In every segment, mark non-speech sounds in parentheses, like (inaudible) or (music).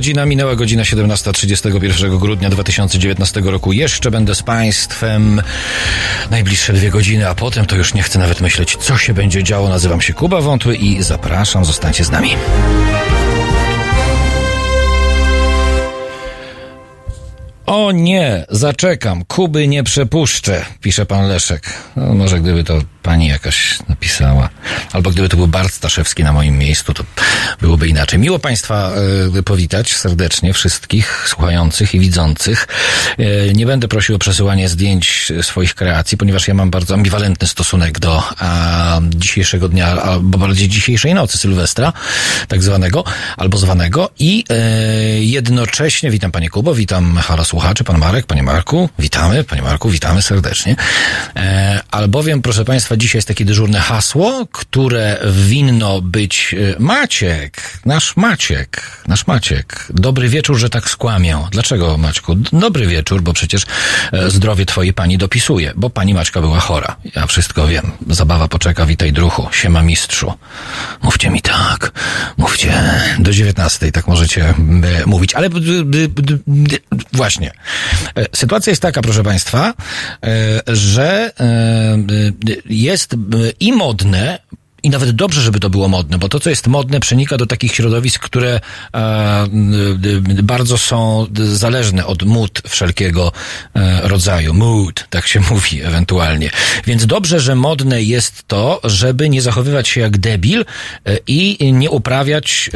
godzina, minęła godzina 17.31 grudnia 2019 roku. Jeszcze będę z Państwem najbliższe dwie godziny, a potem to już nie chcę nawet myśleć, co się będzie działo. Nazywam się Kuba Wątły i zapraszam, zostańcie z nami. O nie, zaczekam, Kuby nie przepuszczę, pisze pan Leszek. No, może gdyby to pani jakaś napisała. Albo gdyby to był Bart Staszewski na moim miejscu, to byłoby inaczej. Miło Państwa y, powitać serdecznie, wszystkich słuchających i widzących. Y, nie będę prosił o przesyłanie zdjęć swoich kreacji, ponieważ ja mam bardzo ambiwalentny stosunek do a, dzisiejszego dnia, albo bardziej dzisiejszej nocy Sylwestra, tak zwanego, albo zwanego. I y, jednocześnie witam Panie Kubo, witam Halo Słuchaczy, Pan Marek, Panie Marku, witamy, Panie Marku, witamy serdecznie. E, albowiem, proszę Państwa, dzisiaj jest takie dyżurne hasło, które winno być e, Maciek, nasz Maciek, nasz Maciek. Dobry wieczór, że tak skłamię. Dlaczego, Maćku? Dobry wieczór, bo przecież e, zdrowie twojej pani dopisuje, bo pani Maćka była chora. Ja wszystko wiem. Zabawa poczeka, witaj druhu, siema mistrzu. Mówcie mi tak, mówcie do dziewiętnastej, tak możecie e, mówić. Ale właśnie. Sytuacja jest taka, proszę Państwa, że jest e, i modne, i nawet dobrze, żeby to było modne, bo to, co jest modne, przenika do takich środowisk, które e, bardzo są zależne od mód wszelkiego e, rodzaju. Mood, tak się (laughs) mówi ewentualnie. Więc dobrze, że modne jest to, żeby nie zachowywać się jak debil e, i nie uprawiać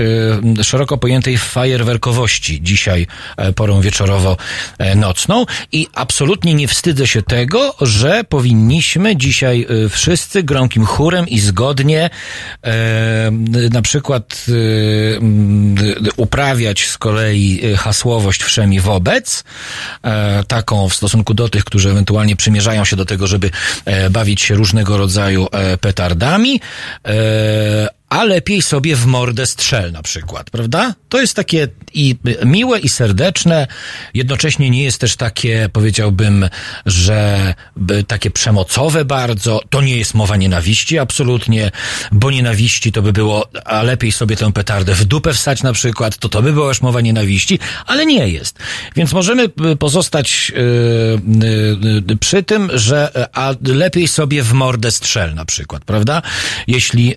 e, szeroko pojętej fajerwerkowości dzisiaj e, porą wieczorowo-nocną. I absolutnie nie wstydzę się tego, że powinniśmy dzisiaj wszyscy gromkim chórem i zgodnie e, na przykład e, uprawiać z kolei e, hasłowość wszemi wobec, taką w stosunku do tych, którzy ewentualnie przymierzają się do tego, żeby bawić się różnego rodzaju petardami, a lepiej sobie w mordę strzel na przykład, prawda? To jest takie i miłe i serdeczne, jednocześnie nie jest też takie, powiedziałbym, że takie przemocowe bardzo, to nie jest mowa nienawiści absolutnie, bo nienawiści to by było, a lepiej sobie tę petardę w dupę wstać na przykład, to to by była już mowa nienawiści, ale nie jest. Więc możemy pozostać yy, yy, przy tym, że a lepiej sobie w mordę strzel na przykład, prawda? Jeśli yy,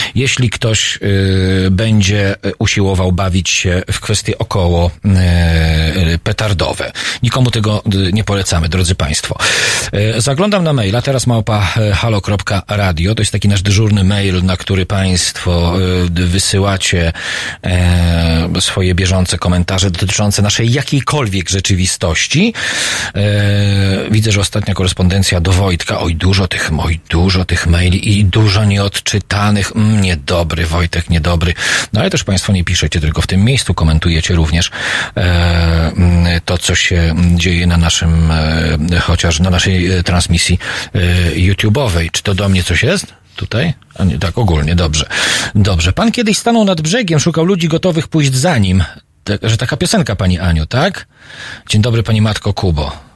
jeśli ktoś y, będzie usiłował bawić się w kwestie około y, petardowe. Nikomu tego y, nie polecamy, drodzy Państwo. Y, zaglądam na maila, teraz małpa y, halo.radio, to jest taki nasz dyżurny mail, na który Państwo y, wysyłacie swoje bieżące komentarze dotyczące naszej jakiejkolwiek rzeczywistości. Widzę, że ostatnia korespondencja do Wojtka, oj dużo tych, oj dużo tych maili i dużo nieodczytanych, mm, niedobry, Wojtek, niedobry. No ale też Państwo nie piszecie tylko w tym miejscu, komentujecie również e, to, co się dzieje na naszym, e, chociaż na naszej e, transmisji e, YouTube'owej. Czy to do mnie coś jest? Tutaj? A nie, tak ogólnie, dobrze. Dobrze. Pan kiedyś stanął nad brzegiem, szukał ludzi gotowych pójść za nim. Tak, że taka piosenka, pani Aniu, tak? Dzień dobry, pani Matko Kubo.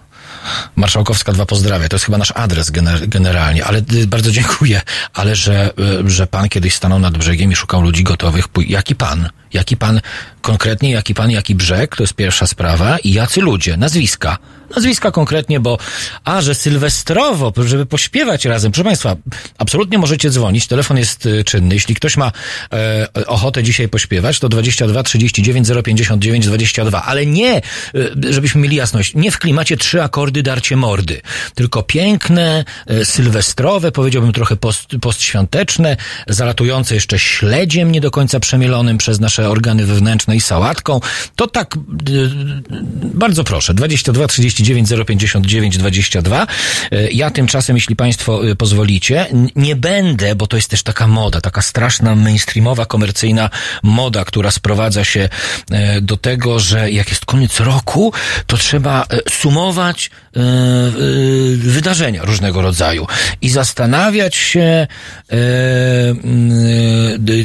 Marszałkowska 2 pozdrawia. To jest chyba nasz adres gener generalnie, ale y, bardzo dziękuję. Ale że, y, że pan kiedyś stanął nad brzegiem i szukał ludzi gotowych. Jaki pan? Jaki pan konkretnie, jaki pan, jaki brzeg? To jest pierwsza sprawa. I jacy ludzie? Nazwiska. Nazwiska konkretnie, bo a, że sylwestrowo, żeby pośpiewać razem. Proszę Państwa, absolutnie możecie dzwonić. Telefon jest y, czynny. Jeśli ktoś ma e, ochotę dzisiaj pośpiewać, to 22 39 059 22. Ale nie, żebyśmy mieli jasność, nie w klimacie trzy akordy darcie mordy, tylko piękne, e, sylwestrowe, powiedziałbym trochę post, postświąteczne, zalatujące jeszcze śledziem nie do końca przemielonym przez nasze organy wewnętrzne i sałatką. To tak, e, bardzo proszę, 22 39 059 22. Ja tymczasem, jeśli Państwo e, pozwolicie, nie będę, bo to jest też taka moda, taka straszna mainstreamowa, komercyjna moda, która sprowadza się do tego, że jak jest koniec roku, to trzeba sumować wydarzenia różnego rodzaju i zastanawiać się,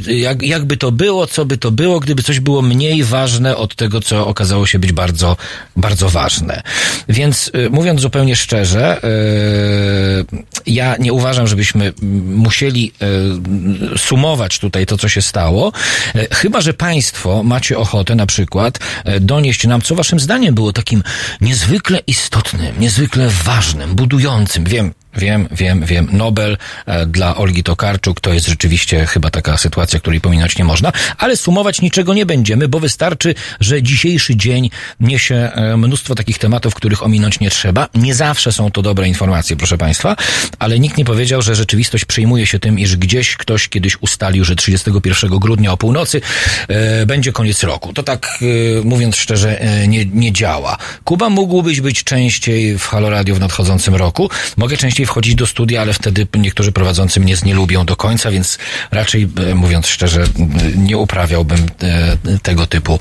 jak, jakby to było, co by to było, gdyby coś było mniej ważne od tego, co okazało się być bardzo, bardzo ważne. Więc mówiąc zupełnie szczerze, ja nie uważam, żebyśmy musieli sumować tutaj to, co się stało, chyba, że państwo macie ochotę na przykład donieść nam, co waszym zdaniem było takim niezwykle istotnym, niezwykle ważnym, budującym. Wiem, Wiem, wiem, wiem. Nobel e, dla Olgi Tokarczuk to jest rzeczywiście chyba taka sytuacja, której pominąć nie można, ale sumować niczego nie będziemy, bo wystarczy, że dzisiejszy dzień niesie e, mnóstwo takich tematów, których ominąć nie trzeba. Nie zawsze są to dobre informacje, proszę Państwa, ale nikt nie powiedział, że rzeczywistość przejmuje się tym, iż gdzieś ktoś kiedyś ustalił, że 31 grudnia o północy e, będzie koniec roku. To tak, e, mówiąc szczerze, e, nie, nie działa. Kuba mógłbyś być częściej w Halo Radio w nadchodzącym roku. Mogę częściej wchodzić do studia, ale wtedy niektórzy prowadzący mnie nie lubią do końca, więc raczej, e, mówiąc szczerze, nie uprawiałbym e, tego typu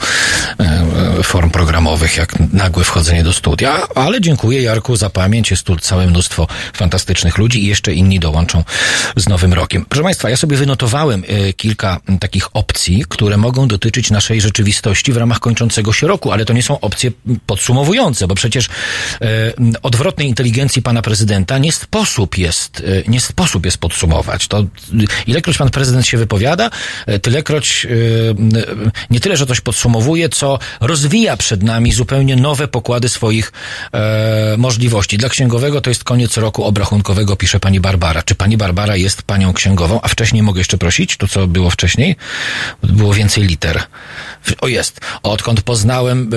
e, form programowych, jak nagłe wchodzenie do studia, ale dziękuję Jarku za pamięć. Jest tu całe mnóstwo fantastycznych ludzi i jeszcze inni dołączą z nowym rokiem. Proszę Państwa, ja sobie wynotowałem kilka takich opcji, które mogą dotyczyć naszej rzeczywistości w ramach kończącego się roku, ale to nie są opcje podsumowujące, bo przecież odwrotnej inteligencji pana prezydenta nie sposób jest, e, nie sposób jest podsumować. To ilekroć pan prezydent się wypowiada, e, tylekroć e, nie tyle, że coś podsumowuje, co rozwija przed nami zupełnie nowe pokłady swoich możliwości. Dla księgowego to jest koniec roku obrachunkowego, pisze pani Barbara. Czy pani Barbara jest panią księgową? A wcześniej mogę jeszcze prosić? To, co było wcześniej? Było więcej liter. O, jest. Odkąd poznałem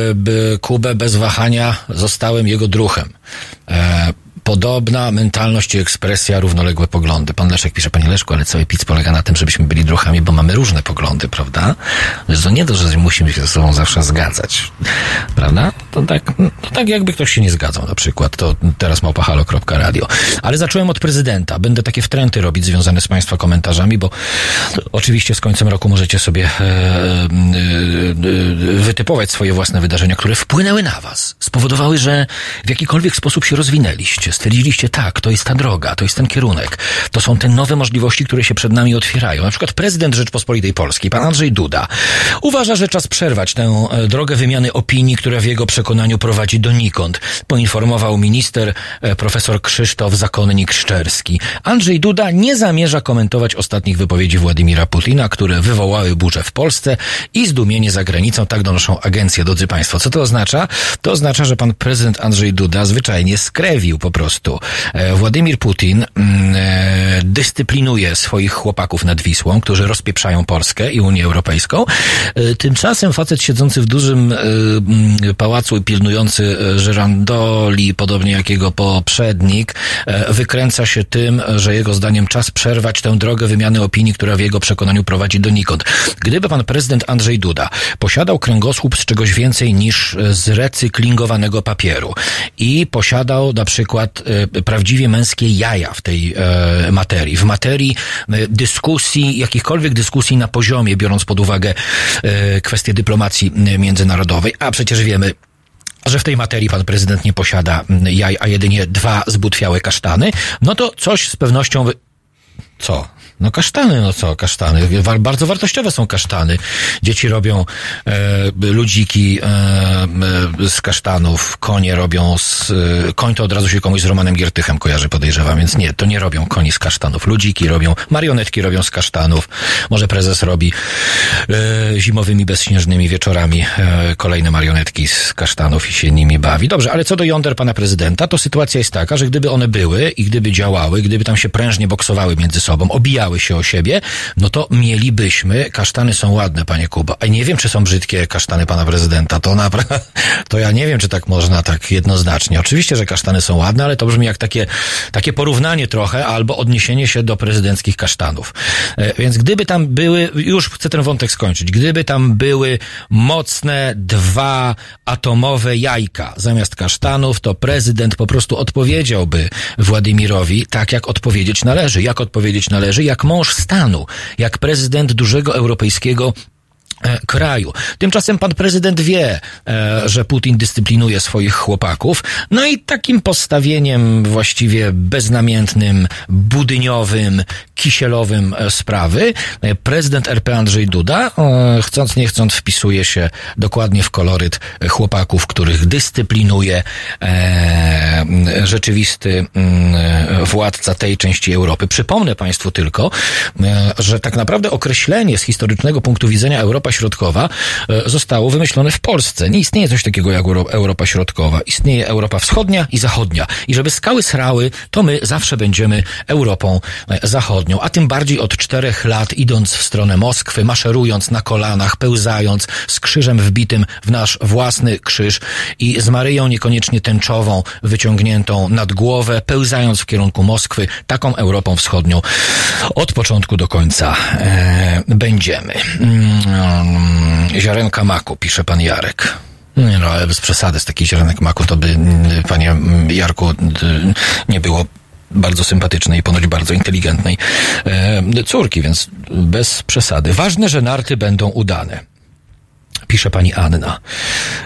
Kubę bez wahania, zostałem jego druhem. E, podobna mentalność i ekspresja, równoległe poglądy. Pan Leszek pisze, panie Leszku, ale cały pic polega na tym, żebyśmy byli druchami, bo mamy różne poglądy, prawda? To nie to, że musimy się ze sobą zawsze zgadzać, prawda? To tak, to tak jakby ktoś się nie zgadzał na przykład, to teraz małpahalo.radio. Ale zacząłem od prezydenta. Będę takie wtręty robić związane z państwa komentarzami, bo oczywiście z końcem roku możecie sobie e, e, e, wytypować swoje własne wydarzenia, które wpłynęły na was, spowodowały, że w jakikolwiek sposób się rozwinęliście stwierdziliście, tak, to jest ta droga, to jest ten kierunek, to są te nowe możliwości, które się przed nami otwierają. Na przykład prezydent Rzeczpospolitej Polskiej, pan Andrzej Duda, uważa, że czas przerwać tę e, drogę wymiany opinii, która w jego przekonaniu prowadzi donikąd, poinformował minister e, profesor Krzysztof Zakonnik-Szczerski. Andrzej Duda nie zamierza komentować ostatnich wypowiedzi Władimira Putina, które wywołały burzę w Polsce i zdumienie za granicą, tak donoszą agencje, drodzy Państwo. Co to oznacza? To oznacza, że pan prezydent Andrzej Duda zwyczajnie skrewił po prostu. E, Władimir Putin mm, e, dyscyplinuje swoich chłopaków nad Wisłą, którzy rozpieprzają Polskę i Unię Europejską. E, tymczasem facet siedzący w dużym mm, pałacu i pilnujący żyrandoli, podobnie jak jego poprzednik, wykręca się tym, że jego zdaniem czas przerwać tę drogę wymiany opinii, która w jego przekonaniu prowadzi donikąd. Gdyby pan prezydent Andrzej Duda posiadał kręgosłup z czegoś więcej niż z recyklingowanego papieru i posiadał na przykład przykład e, prawdziwie męskie jaja w tej e, materii, w materii e, dyskusji, jakichkolwiek dyskusji na poziomie, biorąc pod uwagę kwestie dyplomacji międzynarodowej, a przecież wiemy, że w tej materii pan prezydent nie posiada jaj, a jedynie dwa zbutwiałe kasztany, no to coś z pewnością... Co? No kasztany, no co kasztany? Bardzo wartościowe są kasztany. Dzieci robią e, ludziki e, e, z kasztanów, konie robią z... E, koń to od razu się komuś z Romanem Giertychem kojarzy, podejrzewam, więc nie, to nie robią koni z kasztanów. Ludziki robią, marionetki robią z kasztanów. Może prezes robi e, zimowymi, bezśnieżnymi wieczorami e, kolejne marionetki z kasztanów i się nimi bawi. Dobrze, ale co do jąder pana prezydenta, to sytuacja jest taka, że gdyby one były i gdyby działały, gdyby tam się prężnie boksowały między sobą, obijały się o siebie, no to mielibyśmy, kasztany są ładne, panie Kuba. A nie wiem, czy są brzydkie kasztany pana prezydenta. To naprawdę, (laughs) to ja nie wiem, czy tak można tak jednoznacznie. Oczywiście, że kasztany są ładne, ale to brzmi jak takie, takie porównanie trochę albo odniesienie się do prezydenckich kasztanów. E, więc gdyby tam były, już chcę ten wątek skończyć, gdyby tam były mocne dwa atomowe jajka zamiast kasztanów, to prezydent po prostu odpowiedziałby Władimirowi tak, jak odpowiedzieć należy. Jak odpowiedzieć należy? Jak mąż stanu, jak prezydent dużego europejskiego kraju. Tymczasem pan prezydent wie, e, że Putin dyscyplinuje swoich chłopaków, no i takim postawieniem właściwie beznamiętnym, budyniowym, kisielowym e, sprawy, prezydent RP Andrzej Duda, chcąc nie chcąc, wpisuje się dokładnie w koloryt chłopaków, których dyscyplinuje rzeczywisty mm, władca tej części Europy. Przypomnę państwu tylko, że tak naprawdę określenie z historycznego punktu widzenia Europa Środkowa e, zostało wymyślone w Polsce. Nie istnieje coś takiego jak Europa Środkowa. Istnieje Europa Wschodnia i Zachodnia. I żeby skały srały, to my zawsze będziemy Europą e, Zachodnią. A tym bardziej od czterech lat idąc w stronę Moskwy, maszerując na kolanach, pełzając z krzyżem wbitym w nasz własny krzyż i z Maryją niekoniecznie tęczową, wyciągniętą nad głowę, pełzając w kierunku Moskwy, taką Europą Wschodnią od początku do końca e, będziemy. Ziarenka maku, pisze pan Jarek. Nie no, ale bez przesady, z takich ziarenek maku to by, panie Jarku, nie było bardzo sympatycznej i ponoć bardzo inteligentnej e, córki, więc bez przesady. Ważne, że narty będą udane pisze pani Anna.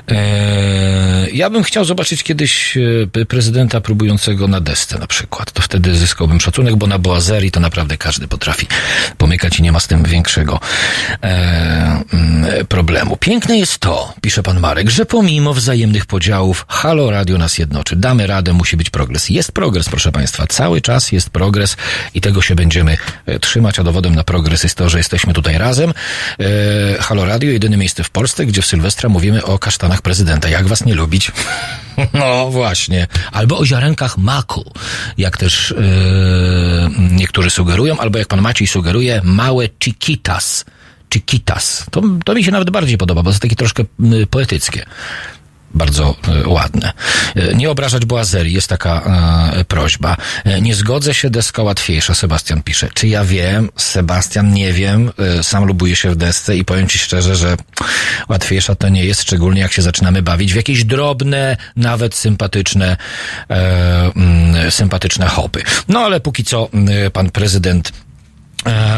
Eee, ja bym chciał zobaczyć kiedyś e, prezydenta próbującego na desce na przykład. To wtedy zyskałbym szacunek, bo na boazerii to naprawdę każdy potrafi pomykać i nie ma z tym większego e, problemu. Piękne jest to, pisze pan Marek, że pomimo wzajemnych podziałów Halo Radio nas jednoczy. Damy radę, musi być progres. Jest progres, proszę państwa. Cały czas jest progres i tego się będziemy e, trzymać, a dowodem na progres jest to, że jesteśmy tutaj razem. E, Halo Radio, jedyne miejsce w Polsce, gdzie w Sylwestra mówimy o kasztanach prezydenta. Jak was nie lubić? (laughs) No właśnie. Albo o ziarenkach maku, jak też yy, niektórzy sugerują, albo jak pan Maciej sugeruje, małe chiquitas. Chiquitas. To, to mi się nawet bardziej podoba, bo to takie troszkę poetyckie bardzo e, ładne. E, nie obrażać boazerii, jest taka e, prośba. E, nie zgodzę się, deska łatwiejsza, Sebastian pisze. Czy ja wiem? Sebastian, nie wiem. Sam lubuję się w desce i powiem ci szczerze, że łatwiejsza to nie jest, szczególnie jak się zaczynamy bawić w jakieś drobne, nawet sympatyczne, e, mm, sympatyczne hopy. No ale póki co pan prezydent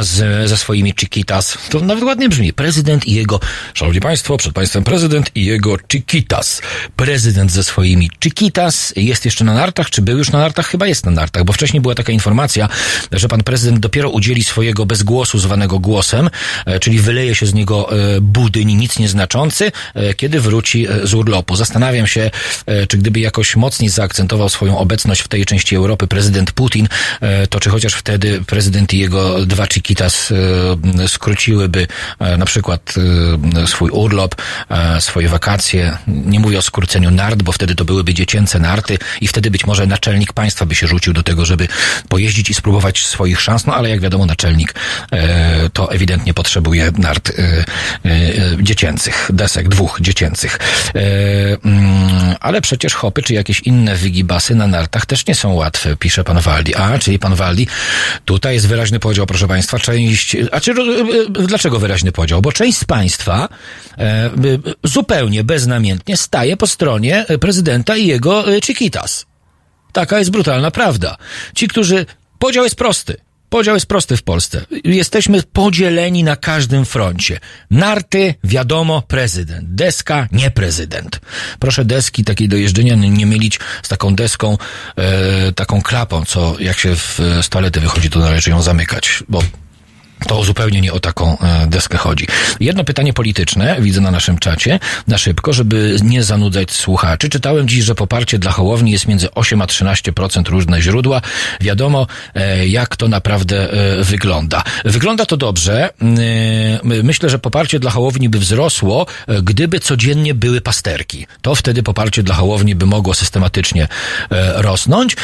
z, ze swoimi chiquitas. To nawet ładnie brzmi. Prezydent i jego, szanowni państwo, przed państwem prezydent i jego chiquitas. Prezydent ze swoimi chiquitas jest jeszcze na nartach, czy był już na nartach? Chyba jest na nartach, bo wcześniej była taka informacja, że pan prezydent dopiero udzieli swojego bezgłosu zwanego głosem, e, czyli wyleje się z niego e, budyń nic nieznaczący, kiedy wróci z urlopu. Zastanawiam się, czy gdyby jakoś mocniej zaakcentował swoją obecność w tej części Europy prezydent Putin, to czy chociaż wtedy prezydent i jego dwa Chiquitas e, skróciłyby e, na przykład e, swój urlop, swoje wakacje. Nie mówię o skróceniu nart, bo wtedy to byłyby dziecięce narty i wtedy być może naczelnik państwa by się rzucił do tego, żeby pojeździć i spróbować swoich szans, no ale jak wiadomo naczelnik to ewidentnie potrzebuje nart dziecięcych, desek dwóch dziecięcych. Mm, ale przecież hopy czy jakieś inne wygibasy na nartach też nie są łatwe, pisze pan Waldi. A, czyli pan Waldi, tutaj jest wyraźny podział, proszę Państwa, część, a czy, e, dlaczego wyraźny podział? Bo część z Państwa e, zupełnie beznamiętnie staje po stronie prezydenta i jego e, Chiquitas. Taka jest brutalna prawda. Ci, którzy, podział jest prosty. Podział jest prosty w Polsce. Jesteśmy podzieleni na każdym froncie. Narty, wiadomo, prezydent. Deska, nie prezydent. Proszę deski takiej do jeżdżenia nie mylić z taką deską, e, taką klapą, co jak się w, z toalety wychodzi, to należy ją zamykać, bo to zupełnie nie o taką e, deskę chodzi. Jedno pytanie polityczne, widzę na naszym czacie, na szybko, żeby nie zanudzać słuchaczy. Czytałem dziś, że poparcie dla Hołowni jest między 8 a 13% różne źródła. Wiadomo, e, jak to naprawdę e, wygląda. Wygląda to dobrze. Myślę, że poparcie dla Hołowni by wzrosło, gdyby codziennie były pasterki. To wtedy poparcie dla Hołowni by mogło systematycznie rosnąć.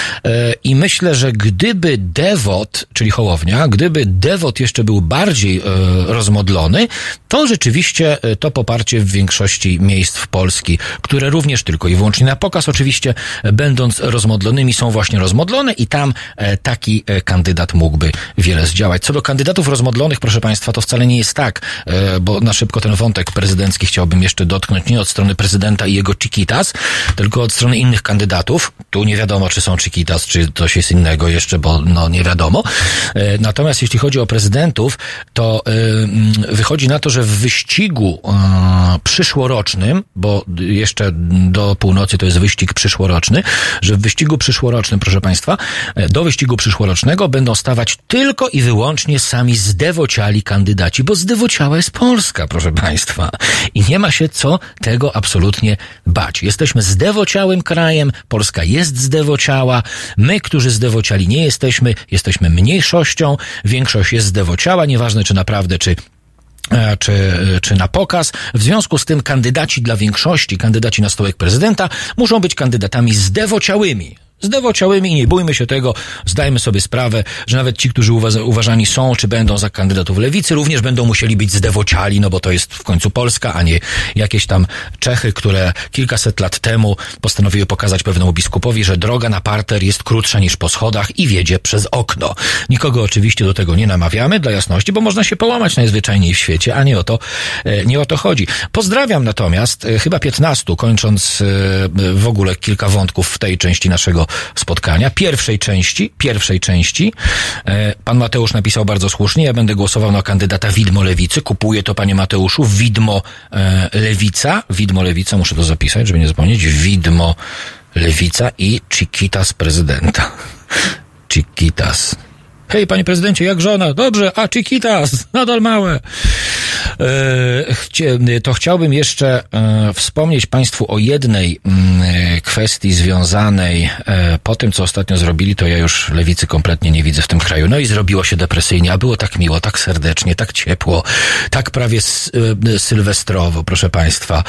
I myślę, że gdyby Dewot, czyli Hołownia, gdyby Dewot jeszcze był bardziej e, rozmodlony, to rzeczywiście e, to poparcie w większości miejsc w Polski, które również tylko i wyłącznie na pokaz oczywiście, będąc rozmodlonymi, są właśnie rozmodlone i tam e, taki kandydat mógłby wiele zdziałać. Co do kandydatów rozmodlonych, proszę Państwa, to wcale nie jest tak, bo na szybko ten wątek prezydencki chciałbym jeszcze dotknąć nie od strony prezydenta i jego chiquitas, tylko od strony innych kandydatów. Tu nie wiadomo, czy są chiquitas, czy coś jest innego jeszcze, bo no nie wiadomo. Natomiast jeśli chodzi o prezydenta, to y, wychodzi na to, że w wyścigu y, przyszłorocznym, bo jeszcze do północy to jest wyścig przyszłoroczny, że w wyścigu przyszłorocznym, proszę Państwa, do wyścigu przyszłorocznego będą stawać tylko i wyłącznie sami zdewociali kandydaci, bo zdewociała jest Polska, proszę Państwa. I nie ma się co tego absolutnie bać. Jesteśmy zdewociałym krajem, Polska jest zdewociała, my, którzy zdewociali nie jesteśmy, jesteśmy mniejszością, większość jest zdewociała, nieważne czy naprawdę, czy e, czy, czy na pokaz. W związku z tym kandydaci dla większości, kandydaci na stołek prezydenta muszą być kandydatami zdewociałymi zdewociałymi nie bójmy się tego, zdajmy sobie sprawę, że nawet ci, którzy uważani są, czy będą za kandydatów lewicy, również będą musieli być zdewociali, no bo to jest w końcu Polska, a nie jakieś tam Czechy, które kilkaset lat temu postanowiły pokazać pewnemu biskupowi, że droga na parter jest krótsza niż po schodach i wiedzie przez okno. Nikogo oczywiście do tego nie namawiamy, dla jasności, bo można się połamać najzwyczajniej w świecie, a nie o to, e, nie o to chodzi. Pozdrawiam natomiast, e, chyba 15, kończąc e, w ogóle kilka wątków w tej części naszego spotkania, pierwszej części, pierwszej części. E, pan Mateusz napisał bardzo słusznie, ja będę głosował na kandydata Widmo Lewicy. Kupuję to, panie Mateuszu, Widmo e, Lewica. Widmo Lewica, muszę to zapisać, żeby nie zapomnieć. Widmo Lewica i Chiquitas prezydenta. (laughs) Chiquitas. Hej, panie prezydencie, jak żona? Dobrze, a Chiquitas, nadal małe. E, to chciałbym jeszcze e, wspomnieć Państwu o jednej mm, kwestii związanej e, po tym, co ostatnio zrobili, to ja już lewicy kompletnie nie widzę w tym kraju. No i zrobiło się depresyjnie, a było tak miło, tak serdecznie, tak ciepło, tak prawie sylwestrowo, proszę Państwa.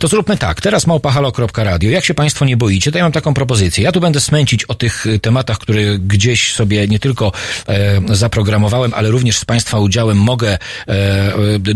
To zróbmy tak, teraz małpahalo.radio. Jak się Państwo nie boicie, to ja mam taką propozycję. Ja tu będę smęcić o tych tematach, które gdzieś sobie nie tylko zaprogramowałem, ale również z Państwa udziałem mogę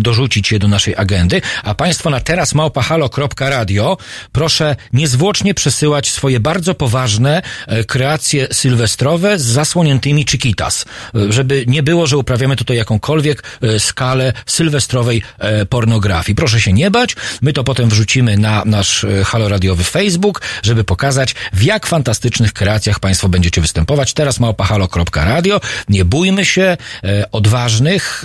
dorzucić je do naszej agendy, a Państwo na teraz małpahalo.radio proszę niezwłocznie przesyłać swoje bardzo poważne e, kreacje sylwestrowe z zasłoniętymi chiquitas, e, żeby nie było, że uprawiamy tutaj jakąkolwiek e, skalę sylwestrowej pornografii. Proszę się nie bać, my to potem wrzucimy na nasz halo radiowy Facebook, żeby pokazać w jak fantastycznych kreacjach Państwo będziecie występować. Teraz małpahalo.radio. Nie bójmy się odważnych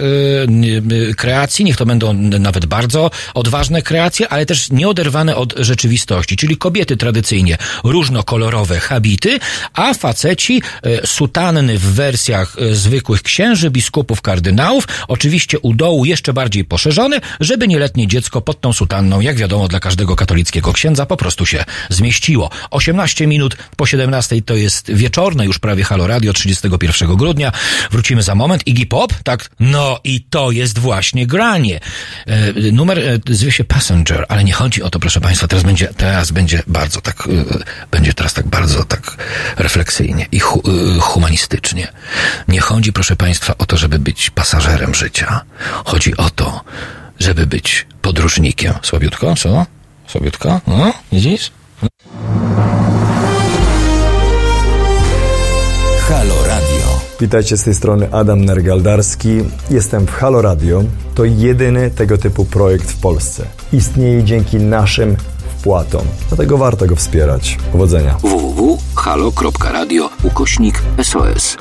kreacji, niech to będą nawet bardzo odważne kreacje, ale też nieoderwane od rzeczywistości, czyli kobiety tradycyjnie różnokolorowe habity, a faceci e, sutanny w wersjach e, zwykłych księży, biskupów, kardynałów, oczywiście u dołu jeszcze bardziej poszerzone, żeby nieletnie dziecko pod tą sutanną, jak wiadomo dla każdego katolickiego księdza, po prostu się zmieściło. 18 minut po 17 to jest wieczorne już prawie Halo Radio 31 grudnia. Wrócimy za moment. Iggy Pop, tak? No i to jest właśnie granie. E, numer e, zwie się Passenger, ale nie chodzi o to, proszę Państwa, teraz będzie, teraz będzie bardzo tak, e, będzie teraz tak bardzo tak refleksyjnie i hu, humanistycznie. Nie chodzi, proszę Państwa, o to, żeby być pasażerem życia. Chodzi o to, żeby być podróżnikiem. Słabiutko, co? Słabiutko? No, widzisz? Halo Radio. Witajcie z tej strony Adam Nergaldarski. Jestem w Halo Radio. To jedyny tego typu projekt w Polsce. Istnieje dzięki naszym wpłatom. Dlatego warto go wspierać. Powodzenia. www.halo.radio ukośnik SOS.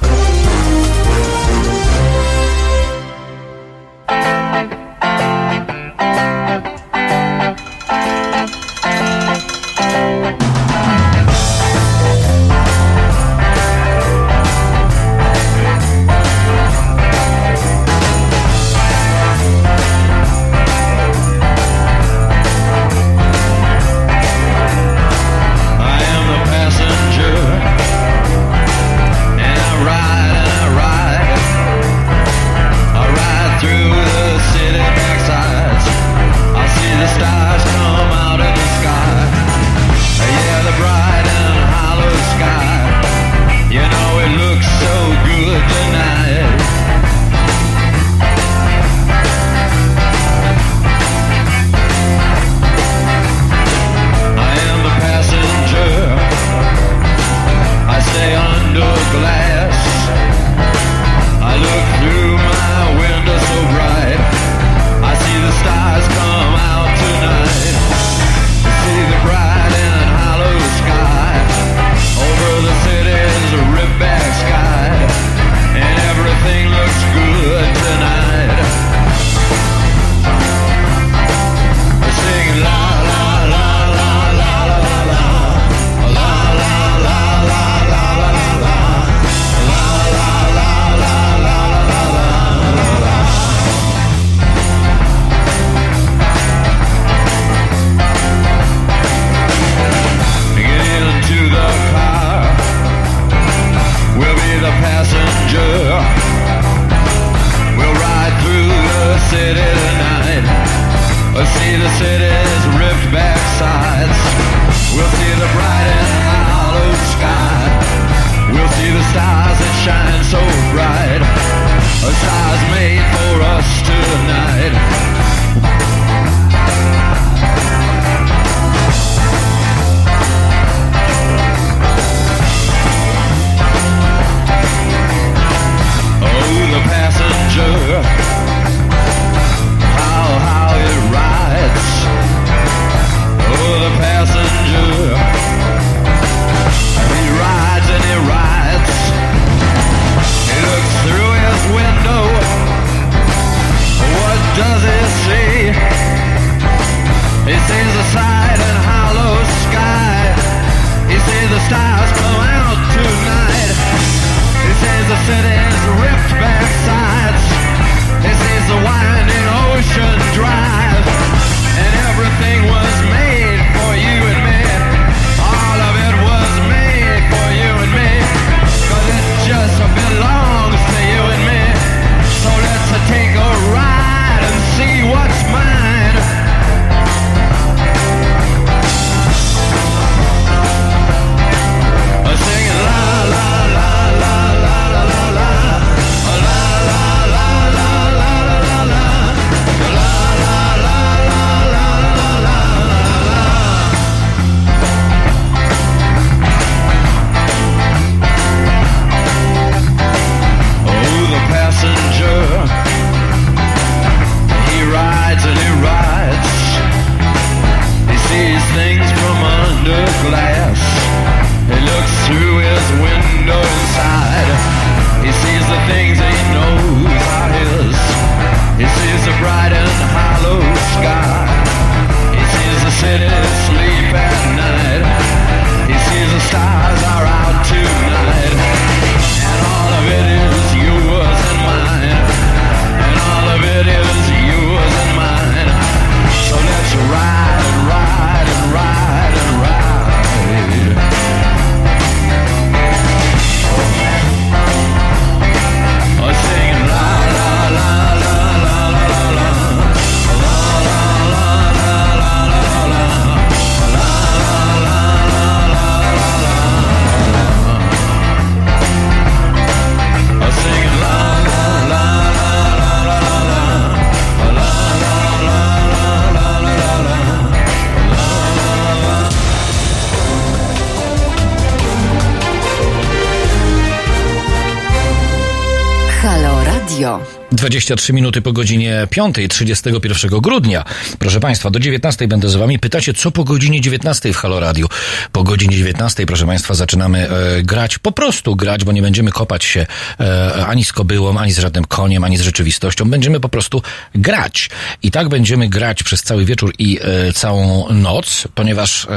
23 minuty po godzinie 5, 31 grudnia. Proszę Państwa, do 19 będę z Wami. Pytacie, co po godzinie 19 w Halo Radio? Po godzinie 19, proszę Państwa, zaczynamy e, grać, po prostu grać, bo nie będziemy kopać się e, ani z kobyłą, ani z żadnym koniem, ani z rzeczywistością. Będziemy po prostu grać. I tak będziemy grać przez cały wieczór i e, całą noc, ponieważ e,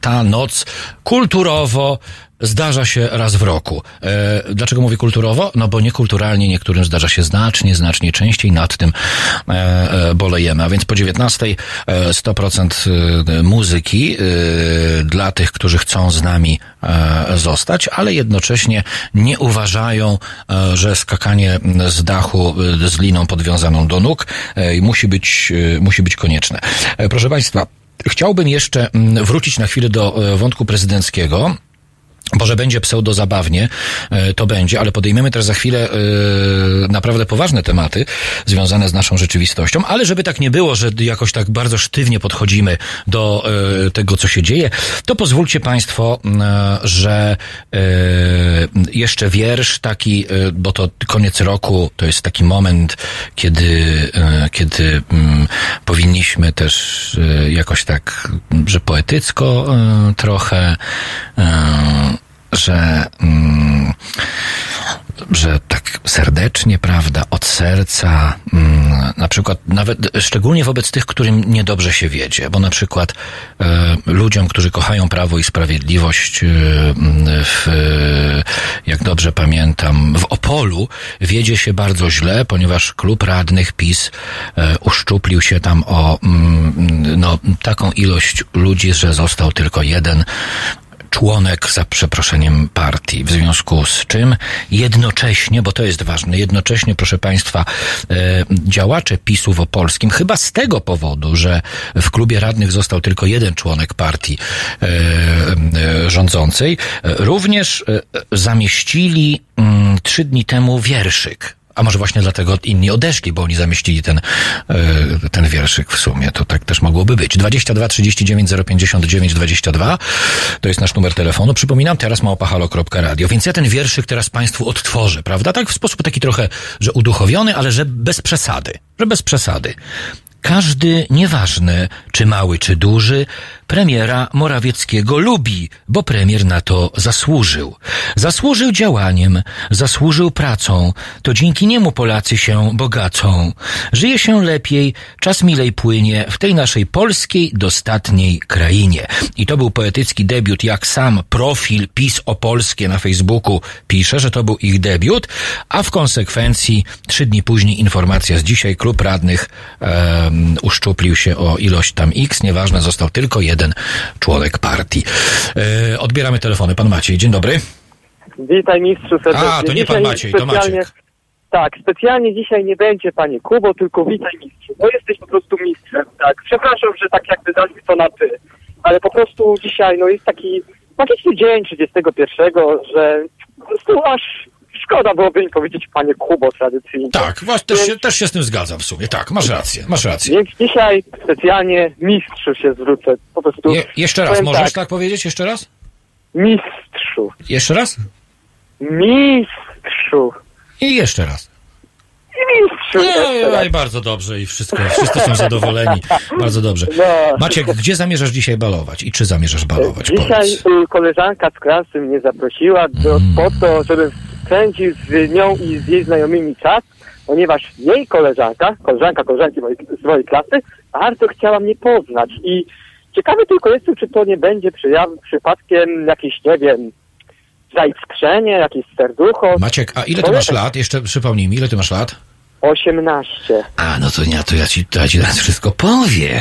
ta noc kulturowo zdarza się raz w roku. E, dlaczego mówię kulturowo? No bo niekulturalnie niektórym zdarza się znacznie, znacznie częściej. Nad tym e, e, bolejemy. A więc po 19 e, 100% e, muzyki e, dla tych, którzy chcą z nami e, zostać, ale jednocześnie nie uważają, e, że skakanie z dachu e, z liną podwiązaną do nóg e, musi być, e, musi być konieczne. E, proszę Państwa, chciałbym jeszcze mm, wrócić na chwilę do e, wątku prezydenckiego. Bo że będzie pseudo zabawnie, e, to będzie, ale podejmiemy też za chwilę e, naprawdę poważne tematy związane z naszą rzeczywistością, ale żeby tak nie było, że jakoś tak bardzo sztywnie podchodzimy do e, tego, co się dzieje, to pozwólcie Państwo, że jeszcze wiersz taki, bo to koniec roku, to jest taki moment, kiedy, kiedy powinniśmy też jakoś tak, że poetycko trochę, że, mm, że tak serdecznie, prawda, od serca, mm, na przykład nawet szczególnie wobec tych, którym niedobrze się wiedzie, bo na przykład e, ludziom, którzy kochają Prawo i Sprawiedliwość, e, w, jak dobrze pamiętam, w Opolu wiedzie się bardzo źle, ponieważ klub radnych PiS e, uszczuplił się tam o mm, no, taką ilość ludzi, że został tylko jeden członek, za przeproszeniem, partii. W związku z czym jednocześnie, bo to jest ważne, jednocześnie, proszę Państwa, e, działacze PiSu w Opolskim, chyba z tego powodu, że w klubie radnych został tylko jeden członek partii e, e, rządzącej, również zamieścili mm, trzy dni temu wierszyk a może właśnie dlatego inni odeszli, bo oni zamieścili ten, e, ten wierszyk w sumie. To tak też mogłoby być. 22 39 059 22 to jest nasz numer telefonu. Przypominam, teraz małpahalo.radio. Więc ja ten wierszyk teraz Państwu odtworzę, prawda? Tak w sposób taki trochę, że uduchowiony, ale że bez przesady. Że bez przesady. Każdy, nieważne czy mały, czy duży, premiera Morawieckiego lubi, bo premier na to zasłużył. Zasłużył działaniem, zasłużył pracą, to dzięki niemu Polacy się bogacą. Żyje się lepiej, czas milej płynie w tej naszej polskiej, dostatniej krainie. I to był poetycki debiut, jak sam profil PiS Opolskie na Facebooku pisze, że to był ich debiut, a w konsekwencji trzy dni później informacja z dzisiaj, klub radnych um, uszczuplił się o ilość tam X, nieważne, został tylko jeden członek partii. E, odbieramy telefony. Pan Maciej, dzień dobry. Witaj mistrzu serdecznie. A, to nie pan Maciej, to Maciek. Tak, specjalnie dzisiaj nie będzie panie Kubo, tylko witaj mistrzu. Bo jesteś po prostu mistrzem, tak. Przepraszam, że tak jakby zaszli to na ty. Ale po prostu dzisiaj no jest taki magiczny dzień 31, że po prostu aż szkoda byłoby mi powiedzieć panie Kubo tradycyjnie. Tak, właśnie, też, się, też się z tym zgadzam w sumie. Tak, masz rację, masz rację. Więc dzisiaj specjalnie mistrzu się zwrócę. Po prostu Je, jeszcze raz, możesz tak powiedzieć? Jeszcze raz? Mistrzu. Jeszcze raz? Mistrzu. I jeszcze raz. Mistrzu. Raz. ej, bardzo dobrze i wszystko, wszyscy są zadowoleni. Bardzo dobrze. No. Maciek, gdzie zamierzasz dzisiaj balować i czy zamierzasz balować? Dzisiaj Powiedz. koleżanka z klasy mnie zaprosiła do, Mm. po to, żebym spędził z nią i z jej znajomymi czas, ponieważ jej koleżanka, koleżanka koleżanki mojej, z mojej klasy, bardzo chciała mnie poznać i ciekawy tylko jestem, czy to nie będzie przyjaw, przypadkiem jakieś, nie wiem, zaiskrzenie, jakieś serducho. Maciek, a ile ty masz lat? Jeszcze przypomnij mi, ile ty masz lat? 18. A, no to nie, to ja ci, ja ci teraz wszystko powiem.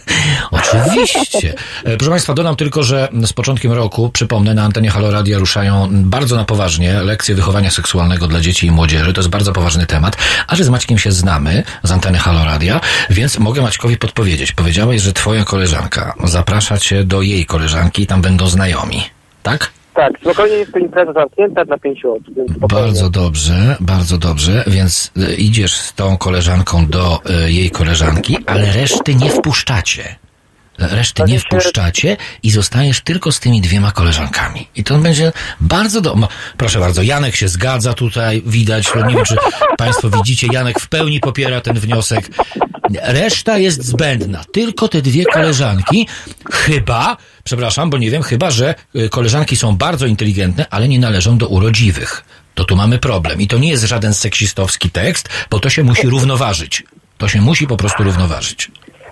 (laughs) Oczywiście. E, Proszę Państwa, dodam tylko, że z początkiem roku, przypomnę, na antenie Halo Radia ruszają bardzo na poważnie lekcje wychowania seksualnego dla dzieci i młodzieży. To jest bardzo poważny temat. A że z Maćkiem się znamy z anteny Halo Radia, więc mogę Maćkowi podpowiedzieć. Powiedziałeś, że twoja koleżanka zaprasza cię do jej koleżanki i tam będą znajomi. Tak? Tak, spokojnie jest to impreza zamknięta dla pięciu osób. Bardzo dobrze, bardzo dobrze, więc y, idziesz z tą koleżanką do y, jej koleżanki, ale reszty nie wpuszczacie. Reszty nie wpuszczacie i zostajesz tylko z tymi dwiema koleżankami. I to będzie bardzo do... no, Proszę bardzo, Janek się zgadza tutaj, widać, nie wiem, czy Państwo widzicie, Janek w pełni popiera ten wniosek. Reszta jest zbędna. Tylko te dwie koleżanki, chyba, przepraszam, bo nie wiem, chyba, że y, koleżanki są bardzo inteligentne, ale nie należą do urodziwych. To tu mamy problem. I to nie jest żaden seksistowski tekst, bo to się musi równoważyć. To się musi po prostu równoważyć.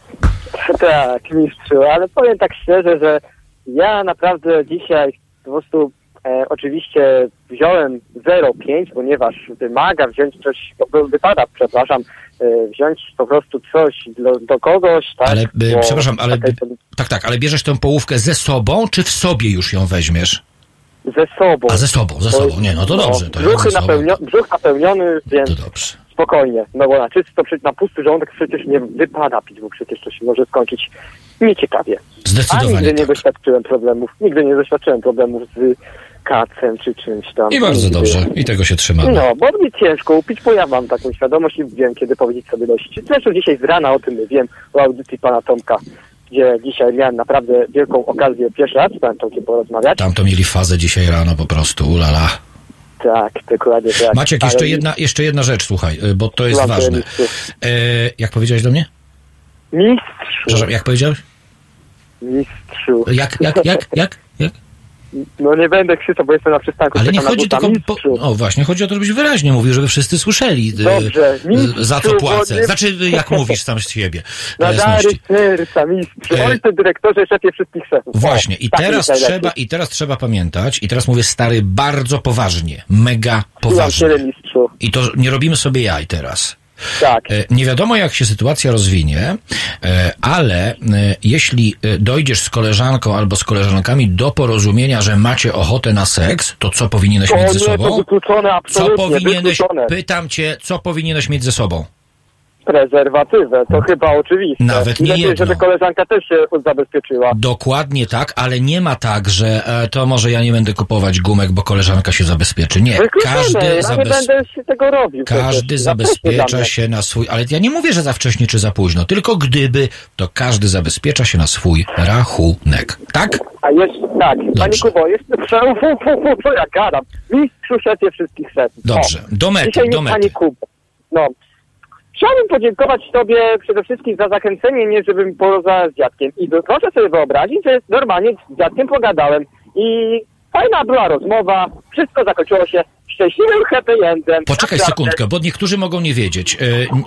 (laughs) Tak, mistrzu, ale powiem tak szczerze, że ja naprawdę dzisiaj po prostu e, oczywiście wziąłem 0,5, ponieważ wymaga wziąć coś, wypada, przepraszam, e, wziąć po prostu coś do, do kogoś, tak? Ale, y, bo przepraszam, ale, tak, tak, ale bierzesz tę połówkę ze sobą, czy w sobie już ją weźmiesz? Ze sobą. A ze sobą, ze sobą. Nie, no to dobrze. To sobą, napełnio, brzuch napełniony, więc to dobrze. Spokojnie. No bo na czysto, na pusty żołądek przecież nie wypada pić, bo przecież to się może skończyć nieciekawie. A Zdecydowanie nigdy nie tak. doświadczyłem problemów, nigdy nie doświadczyłem problemów z kacem czy czymś tam. I bardzo Nigdy. dobrze. I tego się trzymamy. No, bo mi ciężko upić, bo ja mam taką świadomość i wiem, kiedy powiedzieć sobie dość. Zresztą dzisiaj z rana o tym wiem, o audycji pana Tomka, gdzie dzisiaj miałem naprawdę wielką okazję pierwszy raz z panem Tomkiem porozmawiać. Tam to mieli fazę dzisiaj rano po prostu, ulala. Tak, dokładnie tak. Maciek, jeszcze Ale jedna, jeszcze jedna rzecz, słuchaj, y, bo to jest Słucham, ważne. E, jak powiedziałeś do mnie? Mistrzu, Przepraszam, jak powiedziałeś? mistrzu. Jak, jak, jak, jak, jak? No nie będę krzyczał, bo jestem na przystanku. Ale nie chodzi tylko... Po, o właśnie, chodzi o to, żebyś wyraźnie mówił, żeby wszyscy słyszeli, y, Dobrze, y, mistrzu, za co płacę. nie- Znaczy, jak mówisz sam z siebie. Na dary serca, mistrzu. E, Ojcze dyrektorze, szefie wszystkich szefów. Właśnie, i tak teraz trzeba, i teraz trzeba pamiętać, i teraz mówię stary bardzo poważnie, mega poważnie. I to nie robimy sobie jaj teraz. Tak. E, Nie wiadomo, jak się sytuacja rozwinie, e, ale e, jeśli dojdziesz z koleżanką albo z koleżankami do porozumienia, że macie ochotę na seks, to co powinieneś O mieć ze nie, to sobą? wykluczone, Co absolutnie, powinieneś, wykluczone. pytam cię, co powinieneś mieć ze sobą? Prezerwatywę, to chyba oczywiste. Nawet nie lepiej, jedno. żeby koleżanka też się zabezpieczyła. Dokładnie tak, ale nie ma tak, że e, to może ja nie będę kupować gumek, bo koleżanka się zabezpieczy. Nie, Wykluczone, każdy, ja nie zabez... będę się tego robił. każdy przecież. Zabezpiecza się na swój, ale ja nie mówię, że za wcześnie czy za późno, tylko gdyby, to każdy zabezpiecza się na swój rachunek. Tak? A jeszcze, tak, Dobrze. Kubo, jeszcze, fu, fu, fu, co ja gadam? Mistrzu szefie wszystkich szefów. Dobrze, do mety, Dzisiaj do mety. Kubo. No. Chciałbym podziękować Tobie przede wszystkim za zachęcenie mnie, żebym porozmawiał z dziadkiem. I proszę sobie wyobrazić, że normalnie z dziadkiem pogadałem i fajna była rozmowa, wszystko zakończyło się szczęśliwym happy endem. Poczekaj sekundkę, bo niektórzy mogą nie wiedzieć.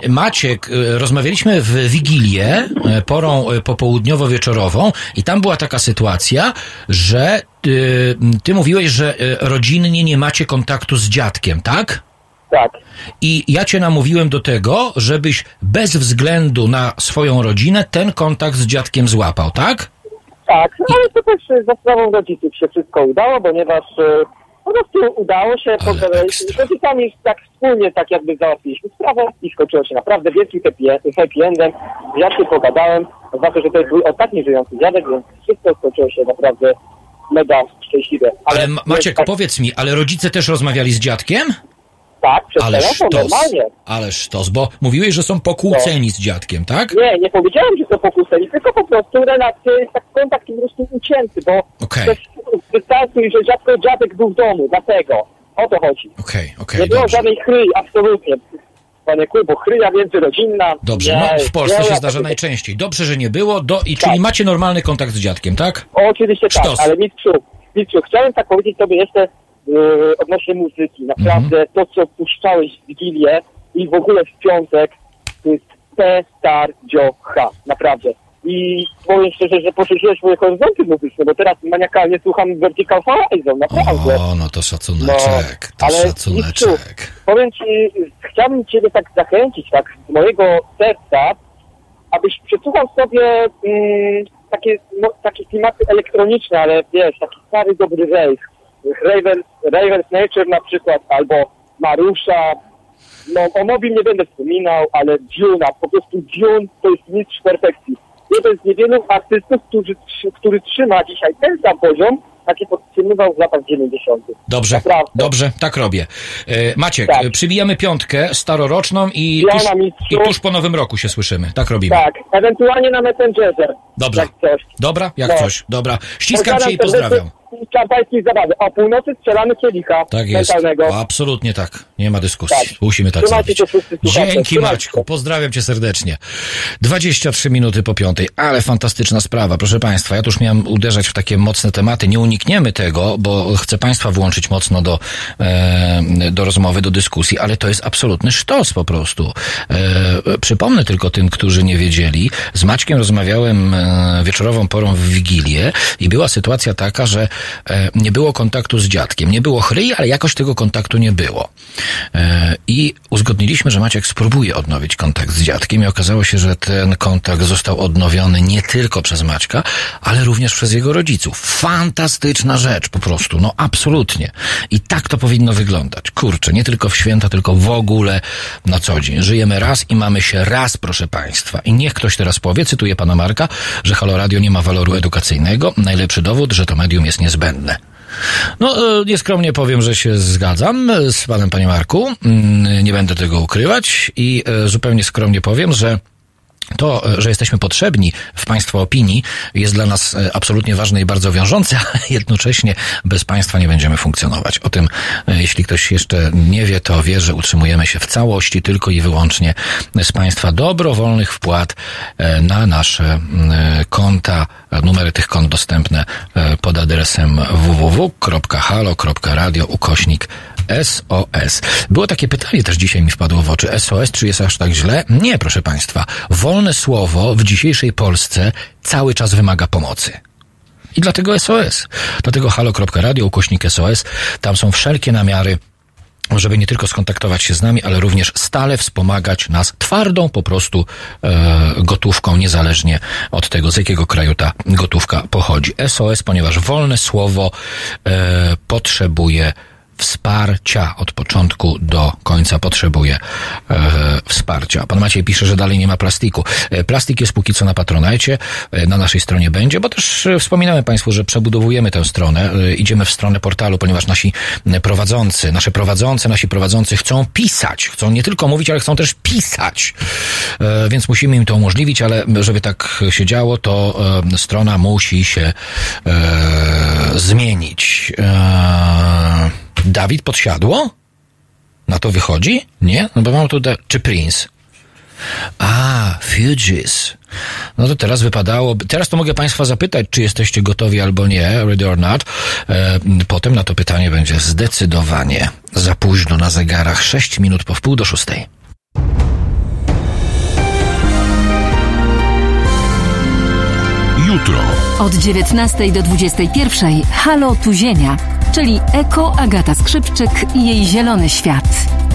E, Maciek, e, rozmawialiśmy w Wigilię, e, porą popołudniowo-wieczorową i tam była taka sytuacja, że ty, ty mówiłeś, że rodzinnie nie macie kontaktu z dziadkiem, tak? Tak. I ja cię namówiłem do tego, żebyś bez względu na swoją rodzinę ten kontakt z dziadkiem złapał, tak? Tak, no ale to też za sprawą rodziców się wszystko udało, ponieważ e, po prostu udało się, Ale ekstra. z rodzicami tak wspólnie tak jakby załatwiliśmy sprawę i skończyło się naprawdę wielkim happy endem. Z dziadkiem pogadałem, zwłaszcza, że to jest mój ostatni żyjący dziadek, więc wszystko skończyło się naprawdę mega szczęśliwie. Ale Ma- Maciek, tak, powiedz mi, ale rodzice też rozmawiali z dziadkiem? Tak, przez Ale telefon sztos, normalnie. ale sztos, bo mówiłeś, że są pokłóceni z dziadkiem, tak? Nie, nie powiedziałem, że to pokuseni, tylko po prostu relacje, jest tak kontakt po prostu ucięty, bo Okej. też wystarczy, że dziadko, dziadek był w domu, dlatego. O to chodzi. Okej, okej, Nie było dobrze. żadnej chryi, absolutnie. Panie Kubo, chryja międzyrodzinna. Dobrze, nie, no w Polsce nie, się zdarza najczęściej. Dobrze, że nie było, do, i czyli Tak. macie normalny kontakt z dziadkiem, tak? O, oczywiście Sztos. tak, ale mistrzu, mistrzu, chciałem tak powiedzieć sobie jeszcze yy, odnośnie muzyki. Naprawdę Mhm. to, co puszczałeś w Wigilię i w ogóle w piątek, to jest P-Star-Dzio-H. Naprawdę. I powiem szczerze, że poszerzyłeś moje horyzonty muzyczne, bo teraz maniakalnie słucham Vertical Horizon, naprawdę. O, no to szacuneczek, to ale szacuneczek. Powiem ci, chciałbym ciebie tak zachęcić, tak z mojego serca, abyś przesłuchał sobie mm, takie, no, takie klimaty elektroniczne, ale wiesz, taki stary dobry rave. Ravers, Ravers Nature na przykład, albo Marusza. No o Mobil nie będę wspominał, ale Duna, po prostu Dune to jest mistrz perfekcji. Jeden z niewielu artystów, który, który trzyma dzisiaj ten sam poziom, taki podtrzymywał w latach 90. Dobrze, Naprawdę. dobrze, tak robię. E, Maciek, Tak. przybijamy piątkę staroroczną i tuż, i tuż po nowym roku się słyszymy. Tak robimy. Tak, ewentualnie na Messengerze. Dobrze. Jak coś. Dobra, jak No. coś. Dobra. Ściskam cię i pozdrawiam. Z Szampańskiej zabawy. O północy strzelamy kielicha Tak jest. absolutnie tak. Nie ma dyskusji. Tak. Musimy tak Trzymajcie zrobić. Dzięki Maćku. Pozdrawiam cię serdecznie. 23 minuty po piątej, ale fantastyczna sprawa. Proszę Państwa, ja tu już miałem uderzać w takie mocne tematy. Nie unikniemy tego, bo chcę Państwa włączyć mocno do, e, do rozmowy, do dyskusji, ale to jest absolutny sztos po prostu. E, przypomnę tylko tym, którzy nie wiedzieli. Z Maćkiem rozmawiałem e, wieczorową porą w Wigilię i była sytuacja taka, że nie było kontaktu z dziadkiem. Nie było chryi, ale jakoś tego kontaktu nie było. E, I uzgodniliśmy, że Maciek spróbuje odnowić kontakt z dziadkiem i okazało się, że ten kontakt został odnowiony nie tylko przez Maćka, ale również przez jego rodziców. Fantastyczna rzecz po prostu, no absolutnie. I tak to powinno wyglądać. Kurczę, nie tylko w święta, tylko w ogóle na co dzień. Żyjemy raz i mamy się raz, proszę Państwa. I niech ktoś teraz powie, cytuję pana Marka, że Halo Radio nie ma waloru edukacyjnego. Najlepszy dowód, że to medium jest niezbędne. No, e, nieskromnie powiem, że się zgadzam e, z panem, panie Marku. Mm, Nie będę tego ukrywać i e, zupełnie skromnie powiem, że to, że jesteśmy potrzebni w Państwa opinii, jest dla nas absolutnie ważne i bardzo wiążące, (laughs) ale jednocześnie bez Państwa nie będziemy funkcjonować. O tym, jeśli ktoś jeszcze nie wie, to wie, że utrzymujemy się w całości tylko i wyłącznie z Państwa dobrowolnych wpłat na nasze mm, konta, numery tych kont dostępne e, pod adresem www.halo.radio ukośnik SOS. Było takie pytanie też dzisiaj mi wpadło w oczy. SOS, czy jest aż tak źle? Nie, proszę Państwa. Wolne słowo w dzisiejszej Polsce cały czas wymaga pomocy. I dlatego SOS. Dlatego halo.radio, ukośnik SOS. Tam są wszelkie namiary żeby nie tylko skontaktować się z nami, ale również stale wspomagać nas twardą po prostu e, gotówką, niezależnie od tego, z jakiego kraju ta gotówka pochodzi. SOS, ponieważ wolne słowo e, potrzebuje wsparcia od początku do końca potrzebuje e, wsparcia. Pan Maciej pisze, że dalej nie ma plastiku. E, plastik jest póki co na Patronajcie, e, na naszej stronie będzie, bo też e, wspominałem Państwu, że przebudowujemy tę stronę, idziemy w stronę portalu, ponieważ nasi prowadzący, nasze prowadzące, nasi prowadzący chcą pisać, chcą nie tylko mówić, ale chcą też pisać. E, więc musimy im to umożliwić, ale żeby tak się działo, to e, strona musi się zmienić. E, Dawid podsiadło? Na to wychodzi? Nie? No bo mam tu... Da- czy Prince? A, Fugees. No to teraz wypadało. Teraz to mogę Państwa zapytać, czy jesteście gotowi albo nie, ready or not. E, potem na to pytanie będzie zdecydowanie za późno na zegarach 6 minut po wpół do szóstej. Jutro. Od 19 do 21 Halo Tuzienia, czyli Eko Agata Skrzypczyk i jej zielony świat.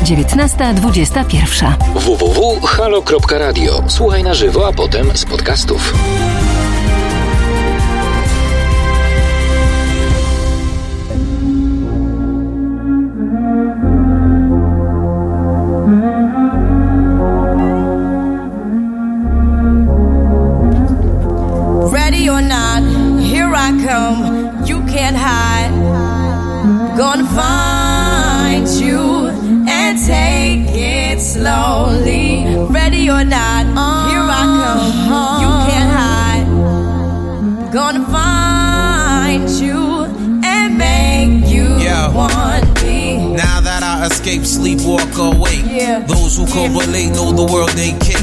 19.21. www.halo.radio. Słuchaj na żywo, a potem z podcastów. Slowly. Ready or not, here I come. You can't hide. Gonna find you and make you Yeah. want me. Now that I escape, sleep, walk awake. Yeah. Those who correlate know the world ain't cake.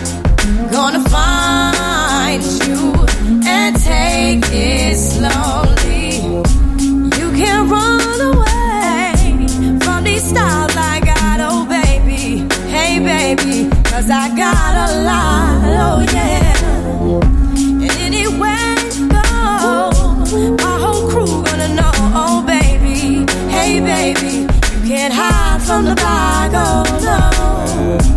Gonna find you and take it slowly. You can't run away from these styles I got, oh baby. Hey baby, cause I got a lot, oh yeah. And anywhere you go, my whole crew gonna know, oh baby. Hey baby, you can't hide from the bag, oh no.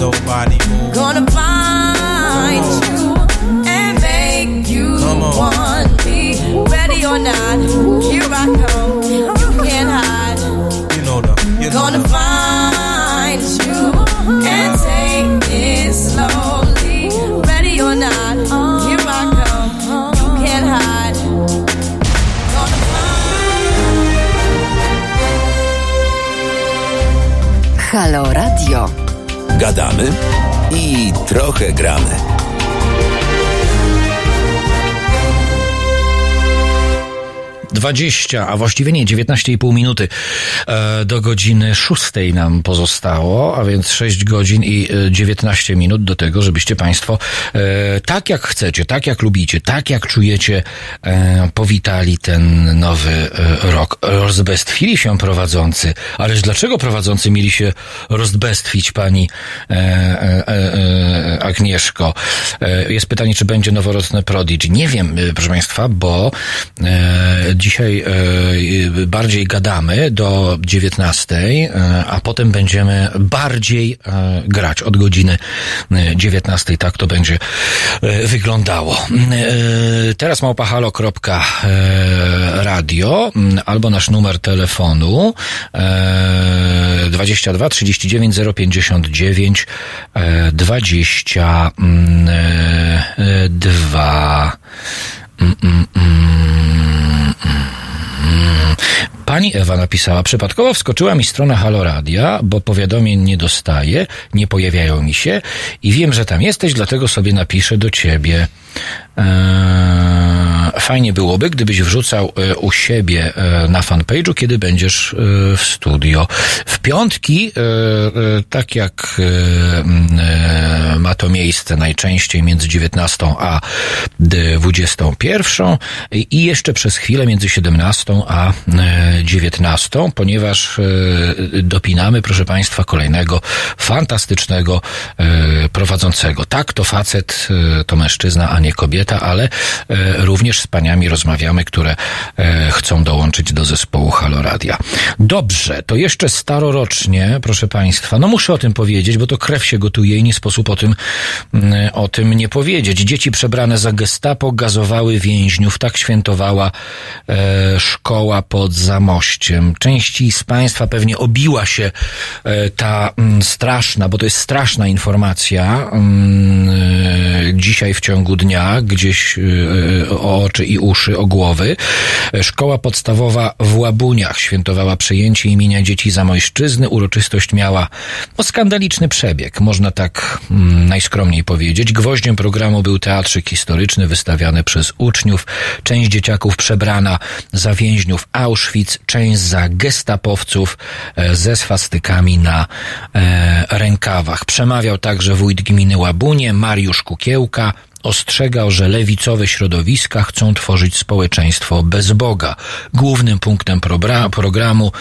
hide. Hey, nobody. Gonna find you and make you Come on. want me. Ready or not, here I come. You can't hide. You know the. You know Gonna the. find you and take it slowly. Ready or not, here I come. You can't hide. Gonna Halo Radio. Gadamy i trochę gramy. Dwadzieścia, a właściwie nie, 19,5 minuty e, do godziny szóstej nam pozostało, a więc 6 godzin i e, 19 minut do tego, żebyście Państwo e, tak jak chcecie, tak jak lubicie, tak jak czujecie, e, powitali ten nowy e, rok. Rozbestwili się prowadzący, ależ dlaczego prowadzący mieli się rozbestwić pani e, e, e, Agnieszko? E, jest pytanie, czy będzie noworoczne Prodigy. Nie wiem, e, proszę Państwa, bo e, dzisiaj e, bardziej gadamy do 19, e, a potem będziemy bardziej e, grać od godziny e, 19. Tak to będzie e, wyglądało. E, Teraz małpahalo.radio albo nasz numer telefonu e, 22 39 059 e, 22 Mm, mm, mm, mm. Pani Ewa napisała, przypadkowo wskoczyła mi strona Haloradia, bo powiadomień nie dostaję, nie pojawiają mi się i wiem, że tam jesteś, dlatego sobie napiszę do ciebie. Eee, fajnie byłoby, gdybyś wrzucał e, u siebie e, na fanpage'u, kiedy będziesz e, w studio. W piątki, tak jak ma to miejsce najczęściej między 19 a 21 i jeszcze przez chwilę między 17 a e, 19, ponieważ dopinamy, proszę Państwa, kolejnego fantastycznego prowadzącego. Tak, to facet, to mężczyzna, a nie kobieta, ale e, z paniami rozmawiamy, które e, chcą dołączyć do zespołu Haloradia. Dobrze, to jeszcze starorocznie, proszę Państwa, no muszę o tym powiedzieć, bo to krew się gotuje i nie sposób o tym, mm, o tym nie powiedzieć. Dzieci przebrane za gestapo gazowały więźniów. Tak świętowała e, szkoła pod Zamościem. Części z Państwa pewnie obiła się e, ta mm, straszna, bo to jest straszna informacja mm, e, dzisiaj w ciągu dnia, gdzieś e, o oczy i uszy, o głowy. Szkoła podstawowa w Łabuniach świętowała przyjęcie imienia dzieci Zamojszczyzny. Uroczystość miała no, skandaliczny przebieg, można tak mm, najskromniej powiedzieć. Gwoździem programu był teatrzyk historyczny wystawiany przez uczniów. Część dzieciaków przebrana za więźniów Auschwitz, część za gestapowców e, ze swastykami na e, rękawach. Przemawiał także wójt gminy Łabunie, Mariusz Kukiełka, ostrzegał, że lewicowe środowiska chcą tworzyć społeczeństwo bez Boga. Głównym punktem programu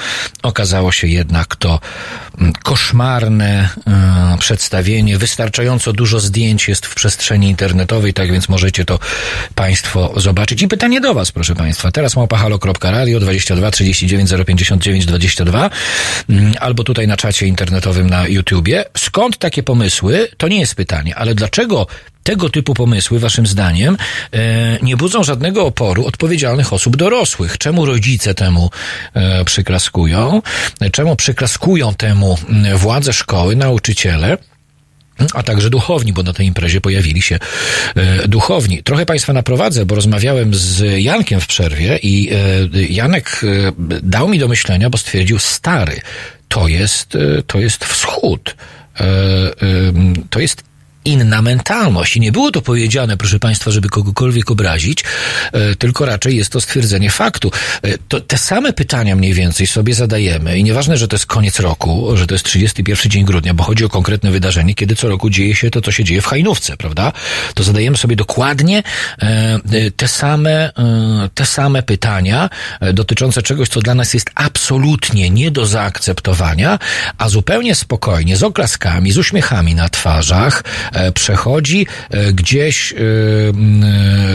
okazało się jednak to mm, koszmarne e, przedstawienie. Wystarczająco dużo zdjęć jest w przestrzeni internetowej, tak więc możecie to Państwo zobaczyć. I pytanie do Was, proszę Państwa. Teraz małpahalo.radio 22 39 059 22 mm, albo tutaj na czacie internetowym na YouTubie. Skąd takie pomysły? To nie jest pytanie, ale dlaczego tego typu pomysły, waszym zdaniem, e, nie budzą żadnego oporu odpowiedzialnych osób dorosłych? Czemu rodzice temu e, przyklaskują? Czemu przyklaskują temu m, władze szkoły, nauczyciele? a także duchowni, bo na tej imprezie pojawili się e, duchowni. Trochę Państwa naprowadzę, bo rozmawiałem z Jankiem w przerwie i Janek dał mi do myślenia, bo stwierdził, stary, to jest, to jest wschód. To jest inna mentalność. I nie było to powiedziane, proszę Państwa, żeby kogokolwiek obrazić, e, tylko raczej jest to stwierdzenie faktu. E, To te same pytania mniej więcej sobie zadajemy i nieważne, że to jest koniec roku, że to jest 31 dzień grudnia, bo chodzi o konkretne wydarzenie, kiedy co roku dzieje się to, co się dzieje w Hajnówce, prawda? To zadajemy sobie dokładnie e, te same, te same pytania dotyczące czegoś, co dla nas jest absolutnie nie do zaakceptowania, a zupełnie spokojnie, z oklaskami, z uśmiechami na twarzach, przechodzi e, gdzieś e, e,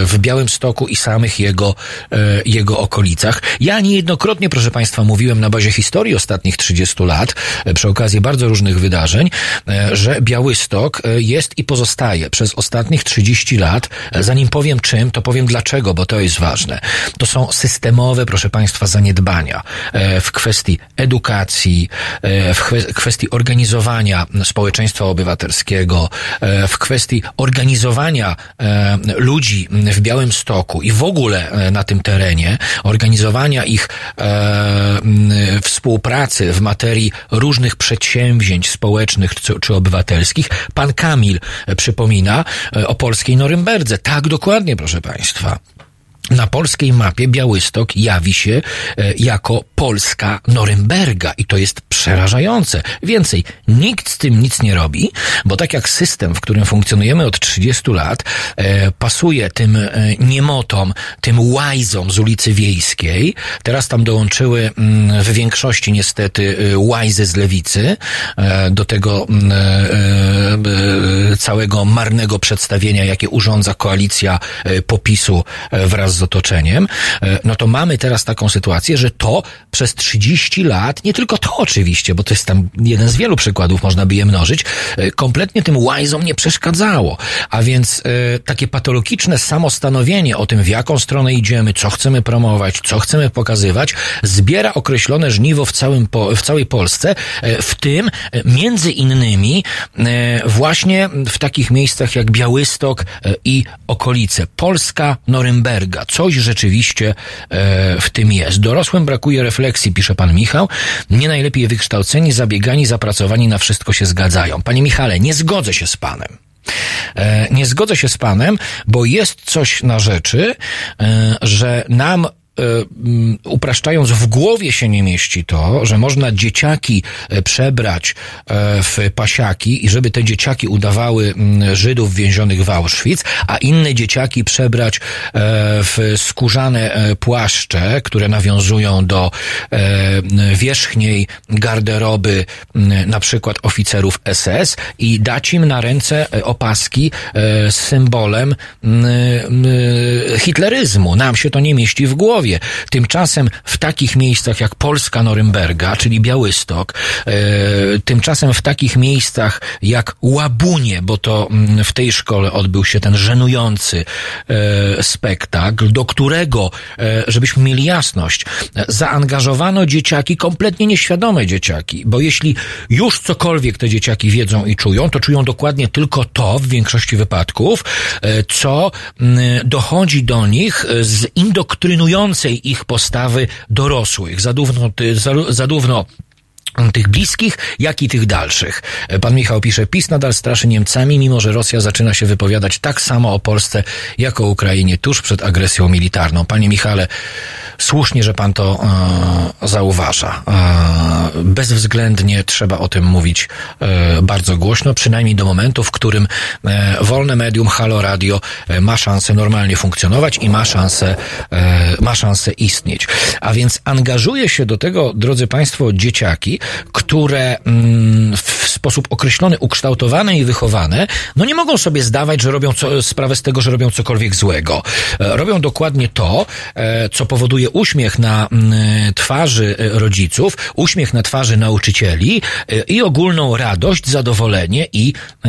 w Białymstoku i samych jego, e, jego okolicach. Ja niejednokrotnie, proszę Państwa, mówiłem na bazie historii ostatnich 30 lat, e, przy okazji bardzo różnych wydarzeń, e, że Białystok e, jest i pozostaje przez ostatnich 30 lat. E, Zanim powiem czym, to powiem dlaczego, bo to jest ważne. To są systemowe, proszę Państwa, zaniedbania e, w kwestii edukacji, e, w kwe- kwestii organizowania społeczeństwa obywatelskiego, e, w kwestii organizowania e, ludzi w Białymstoku i w ogóle e, na tym terenie, organizowania ich e, współpracy w materii różnych przedsięwzięć społecznych czy, obywatelskich. Pan Kamil e, przypomina e, o polskiej Norymberdze. Tak, dokładnie, proszę Państwa. Na polskiej mapie Białystok jawi się e, jako Polska Norymberga i to jest przerażające. Więcej, nikt z tym nic nie robi, bo tak jak system, w którym funkcjonujemy od 30 lat, e, pasuje tym e, niemotom, tym łajzom z ulicy Wiejskiej. Teraz tam dołączyły mm, w większości niestety łajzy z lewicy do tego mm, całego marnego przedstawienia, jakie urządza koalicja popisu e, z otoczeniem, e, no to mamy teraz taką sytuację, że to przez 30 lat, nie tylko to oczywiście, bo to jest tam jeden z wielu przykładów, można by je mnożyć, e, kompletnie tym łajzom nie przeszkadzało. A więc e, takie patologiczne samostanowienie o tym, w jaką stronę idziemy, co chcemy promować, co chcemy pokazywać, zbiera określone żniwo w, całym, w całej Polsce, w tym między innymi właśnie w takich miejscach jak Białystok i okolice. Polska Norymberga. Coś rzeczywiście e, w tym jest. Dorosłym brakuje refleksji, pisze pan Michał. Nie najlepiej wykształceni, zabiegani, zapracowani na wszystko się zgadzają. Panie Michale, nie zgodzę się z panem. E, Nie zgodzę się z panem, bo jest coś na rzeczy, e, że nam upraszczając, w głowie się nie mieści to, że można dzieciaki e, przebrać e, w pasiaki i żeby te dzieciaki udawały mm, Żydów więzionych w Auschwitz, a inne dzieciaki przebrać e, w skórzane e, płaszcze, które nawiązują do e, wierzchniej garderoby na przykład oficerów SS i dać im na ręce e, opaski e, z symbolem hitleryzmu. Nam się to nie mieści w głowie. Tymczasem w takich miejscach jak Polska Norymberga, czyli Białystok, e, tymczasem w takich miejscach jak Łabunie, bo to mm, w tej szkole odbył się ten żenujący e, spektakl, do którego, e, żebyśmy mieli jasność, zaangażowano dzieciaki, kompletnie nieświadome dzieciaki, bo jeśli już cokolwiek te dzieciaki wiedzą i czują, to czują dokładnie tylko to w większości wypadków, co mm, dochodzi do nich z indoktrynującej ich postawy dorosłych, zarówno, zarówno tych bliskich, jak i tych dalszych. Pan Michał pisze, PiS nadal straszy Niemcami, mimo że Rosja zaczyna się wypowiadać tak samo o Polsce, jak o Ukrainie tuż przed agresją militarną. Panie Michale, słusznie, że pan to e, zauważa. E, bezwzględnie trzeba o tym mówić e, bardzo głośno, przynajmniej do momentu, w którym e, wolne medium Halo Radio e, ma szansę normalnie funkcjonować i ma szansę, e, ma szansę istnieć. A więc angażuje się do tego, drodzy państwo, dzieciaki, które mm, w sposób określony, ukształtowane i wychowane, no nie mogą sobie zdawać, że robią co, sprawę z tego, że robią cokolwiek złego. Robią dokładnie to, co powoduje uśmiech na mm, twarzy e, rodziców, uśmiech na twarzy nauczycieli e, i ogólną radość, zadowolenie i e,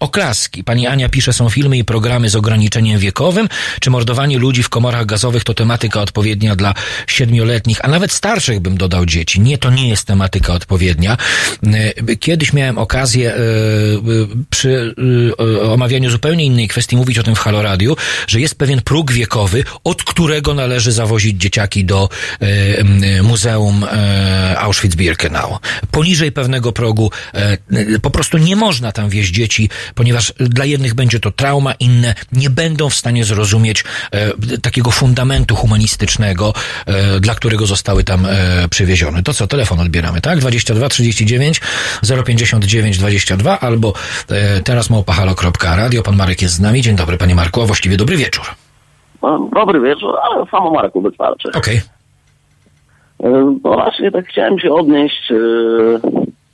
oklaski. Pani Ania pisze, są filmy i programy z ograniczeniem wiekowym, czy mordowanie ludzi w komorach gazowych to tematyka odpowiednia dla siedmioletnich, a nawet starszych bym dodał dzieci. Nie, to nie jest tematyka odpowiednia. Kiedyś miałem okazję przy omawianiu zupełnie innej kwestii mówić o tym w Halo Radio, że jest pewien próg wiekowy, od którego należy zawozić dzieciaki do e, Muzeum e, Auschwitz-Birkenau. Poniżej pewnego progu e, po prostu nie można tam wieźć dzieci, ponieważ dla jednych będzie to trauma, inne nie będą w stanie zrozumieć takiego fundamentu humanistycznego, dla którego zostały tam przywiezione. To co, telefon odbieramy, tak? 22 39 059 22 albo teraz małpahalo.radio. Pan Marek jest z nami. Dzień dobry, panie Marku, a właściwie dobry wieczór. No, dobry wieczór, ale samo Marku wystarczy. Okej. E, No właśnie tak chciałem się odnieść, e,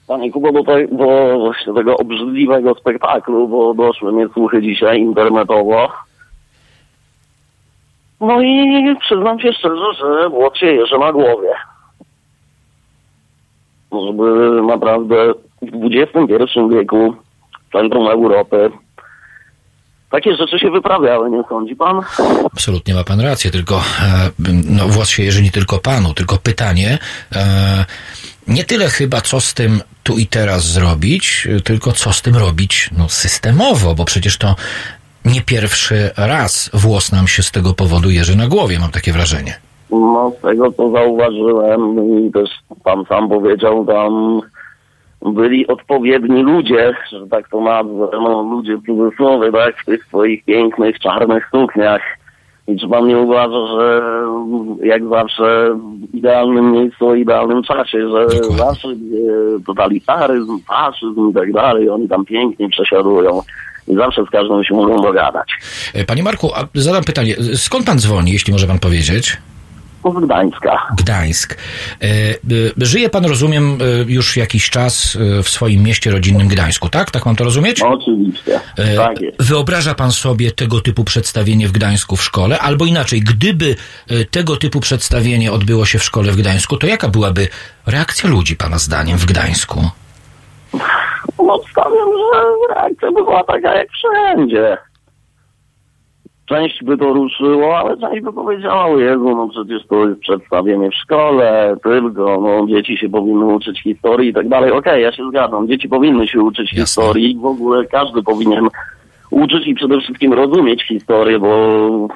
panie Kubo, do, tej, do właśnie tego obrzydliwego spektaklu, bo doszły mnie słuchy dzisiaj internetowo. No i przyznam się szczerze, że błot się jeży na głowie. Żeby naprawdę w XXI wieku, centrum Europy, takie rzeczy się wyprawiały, nie sądzi pan? Absolutnie ma pan rację, tylko e, no, włos się nie tylko panu, tylko pytanie, e, nie tyle chyba co z tym tu i teraz zrobić, e, tylko co z tym robić no, systemowo, bo przecież to nie pierwszy raz włos nam się z tego powodu jeży na głowie, mam takie wrażenie. No, z tego co zauważyłem i też pan sam powiedział, tam byli odpowiedni ludzie, że tak to nazwę, no, ludzie w cudzysłowie, tak, w tych swoich pięknych, czarnych sukniach. I czy pan nie uważa, że jak zawsze w idealnym miejscu, o idealnym czasie, że zawsze e, totalitaryzm, faszyzm i tak dalej, oni tam pięknie przesiadują i zawsze z każdym się mogą dogadać. E, Panie Marku, zadam pytanie, skąd pan dzwoni, jeśli może pan powiedzieć? Z Gdańska. Gdańsk. E, e, Żyje pan, rozumiem, e, już jakiś czas w swoim mieście rodzinnym Gdańsku, tak? Tak mam to rozumieć? Oczywiście, tak jest. Wyobraża pan sobie tego typu przedstawienie w Gdańsku w szkole? Albo inaczej, gdyby tego typu przedstawienie odbyło się w szkole w Gdańsku, to jaka byłaby reakcja ludzi, pana zdaniem, w Gdańsku? No, stawiam, że reakcja by była taka jak wszędzie. Część by to ruszyło, ale część by powiedziała, o Jezu, no przecież to jest przedstawienie w szkole, tylko, no dzieci się powinny uczyć historii i tak dalej. Okej, ja się zgadzam, dzieci powinny się uczyć Jasne. historii, w ogóle każdy powinien uczyć i przede wszystkim rozumieć historię, bo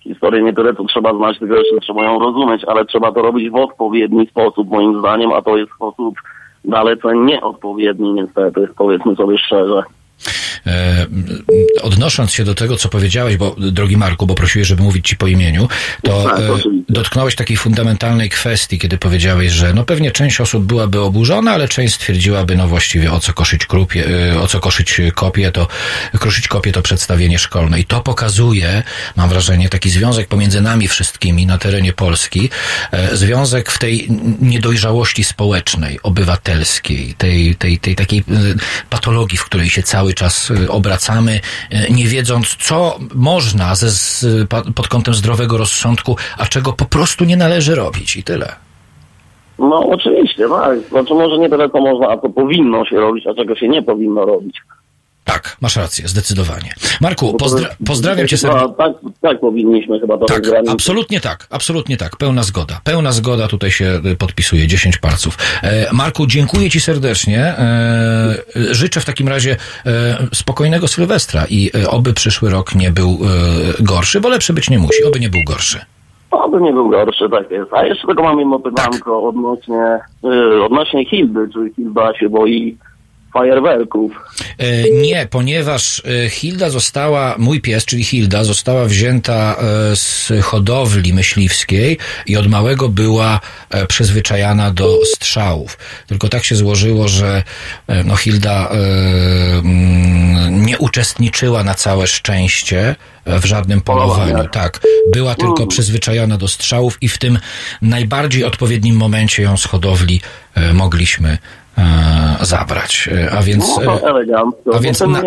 historię nie tyle co trzeba znać, tylko jeszcze trzeba ją rozumieć, ale trzeba to robić w odpowiedni sposób, moim zdaniem, a to jest sposób dalece nieodpowiedni niestety, powiedzmy sobie szczerze. E, odnosząc się do tego, co powiedziałeś, bo drogi Marku, bo prosiłeś, żeby mówić ci po imieniu, to Tak, e, dotknąłeś takiej fundamentalnej kwestii, kiedy powiedziałeś, że no pewnie część osób byłaby oburzona, ale część stwierdziłaby, no właściwie o co koszyć krupie, e, o co koszyć kopię, to kruszyć kopię to przedstawienie szkolne. I to pokazuje, mam wrażenie, taki związek pomiędzy nami wszystkimi na terenie Polski, związek w tej niedojrzałości społecznej, obywatelskiej, tej, tej, tej takiej patologii, w której się cały czas e, obracamy, e, nie wiedząc, co można ze, z, pod kątem zdrowego rozsądku, a czego po prostu nie należy robić i tyle. No oczywiście, tak. Znaczy może nie tyle co można, a powinno się robić, a czego się nie powinno robić. Tak, masz rację, zdecydowanie. Marku, to- pozdra- pozdrawiam cię serdecznie. Tak, tak powinniśmy chyba to Tak, absolutnie tak, absolutnie tak. Pełna zgoda. Pełna zgoda tutaj się y, podpisuje, 10 palców. E, Marku, dziękuję Ci serdecznie. E, życzę w takim razie e, spokojnego Sylwestra i e, oby przyszły rok nie był e, gorszy, bo lepszy być nie musi, oby nie był gorszy. Oby nie był gorszy, tak jest. A jeszcze tylko mam jedno pytanko odnośnie, y, odnośnie Hildy, czy Hilda się boi fajerwerków. E, Nie, ponieważ e, Hilda została, mój pies, czyli Hilda, została wzięta e, z hodowli myśliwskiej i od małego była przyzwyczajana do strzałów. Tylko tak się złożyło, że no, Hilda mm, nie uczestniczyła na całe szczęście w żadnym polowaniu. Tak, była tylko przyzwyczajona do strzałów i w tym najbardziej odpowiednim momencie ją z hodowli mogliśmy zabrać. E, A więc... No e, to elegancko. a więc Potem na-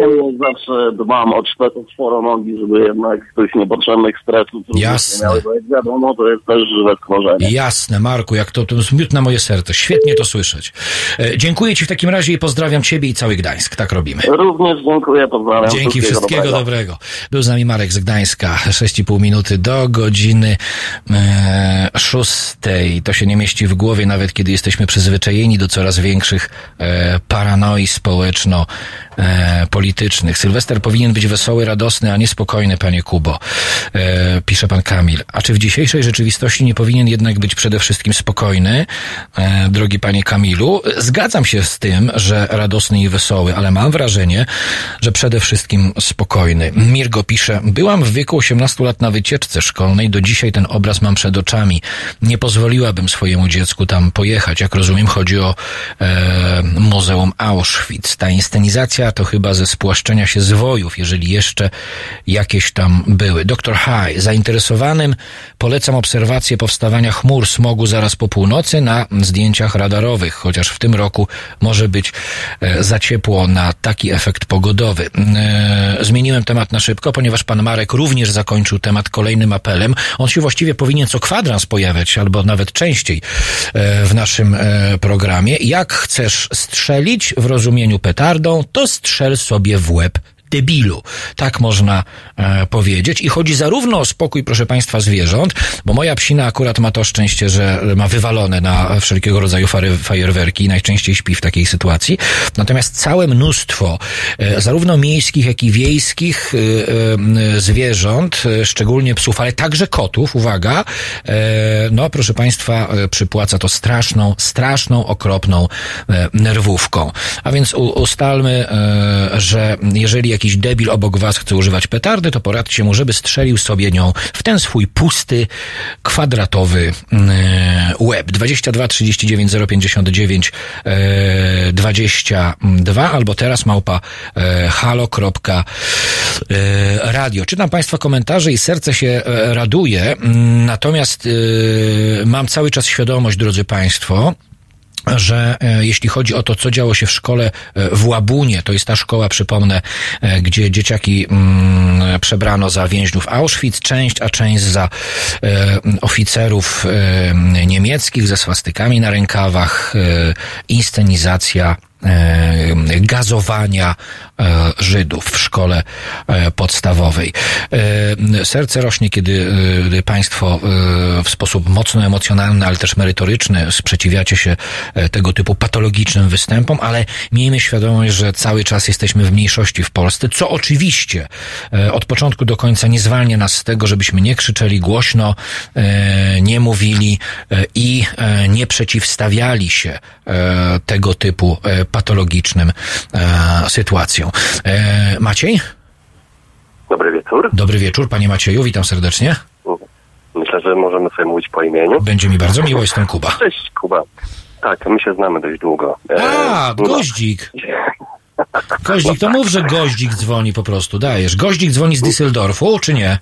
zawsze dbam o czworo- czworonogi, żeby jednak tych niepotrzebnych stresów Jasne. nie miały, bo jak wiadomo, to jest też żywe stworzenie. Jasne, Marku, jak to, to miód na moje serce. Świetnie to słyszeć. E, dziękuję Ci w takim razie i pozdrawiam Ciebie i cały Gdańsk. Tak robimy. Również dziękuję, pozdrawiam. Dzięki, wszystkiego dobrego. Był z nami Marek z Gdańska. 6,5 minuty do godziny e, szóstej. To się nie mieści w głowie, nawet kiedy jesteśmy przyzwyczajeni do coraz większych e, paranoi społeczno e, politycznych. Sylwester powinien być wesoły, radosny, a nie spokojny, panie Kubo, e, pisze pan Kamil. A czy w dzisiejszej rzeczywistości nie powinien jednak być przede wszystkim spokojny, e, drogi panie Kamilu? Zgadzam się z tym, że radosny i wesoły, ale mam wrażenie, że przede wszystkim spokojny. Mirgo pisze, byłam w wieku 18 lat na wycieczce szkolnej, do dzisiaj ten obraz mam przed oczami. Nie pozwoliłabym swojemu dziecku tam pojechać. Jak rozumiem, chodzi o e, Muzeum Auschwitz. Ta inscenizacja to chyba ze spłaszczenia się zwojów, jeżeli jeszcze jakieś tam były. Doktor High, zainteresowanym polecam obserwację powstawania chmur smogu zaraz po północy na zdjęciach radarowych, chociaż w tym roku może być e, za ciepło na taki efekt pogodowy. E, zmieniłem temat na szybko, ponieważ pan Marek również zakończył temat kolejnym apelem. On się właściwie powinien co kwadrans pojawiać, albo nawet częściej e, w naszym programie. Jak chcesz strzelić w rozumieniu petardą, to strzel sobie w łeb debilu. Tak można e, powiedzieć. I chodzi zarówno o spokój, proszę Państwa, zwierząt, bo moja psina akurat ma to szczęście, że ma wywalone na wszelkiego rodzaju fajerwerki i najczęściej śpi w takiej sytuacji. Natomiast całe mnóstwo e, zarówno miejskich, jak i wiejskich e, e, zwierząt, e, szczególnie psów, ale także kotów, uwaga, e, no proszę Państwa, przypłaca to straszną, straszną, okropną nerwówką. A więc u, ustalmy, że jeżeli jakiś debil obok was chce używać petardy, to poradźcie mu, żeby strzelił sobie nią w ten swój pusty, kwadratowy e, łeb. 22 39 059 e, 22 albo teraz małpa e, halo.radio. Czytam Państwa komentarze i serce się e, raduje, Mm, natomiast e, mam cały czas świadomość, drodzy Państwo, że e, jeśli chodzi o to, co działo się w szkole e, w Łabunie, to jest ta szkoła, przypomnę, e, gdzie dzieciaki mm, przebrano za więźniów Auschwitz, część, a część za oficerów niemieckich ze swastykami na rękawach, inscenizacja gazowania e, Żydów w szkole e, podstawowej. E, Serce rośnie, kiedy e, Państwo e, w sposób mocno emocjonalny, ale też merytoryczny sprzeciwiacie się e, tego typu patologicznym występom, ale miejmy świadomość, że cały czas jesteśmy w mniejszości w Polsce, co oczywiście e, od początku do końca nie zwalnia nas z tego, żebyśmy nie krzyczeli głośno, e, nie mówili e, i e, nie przeciwstawiali się e, tego typu e, patologicznym e, sytuacjom. E, Maciej? Dobry wieczór. Dobry wieczór, panie Macieju, witam serdecznie. Myślę, że możemy sobie mówić po imieniu. Będzie mi bardzo miło, jestem Kuba. Cześć, Kuba. Tak, my się znamy dość długo. E, A, no, goździk. Goździk, to mów, że goździk dzwoni po prostu, dajesz. Goździk dzwoni z Düsseldorfu, czy nie?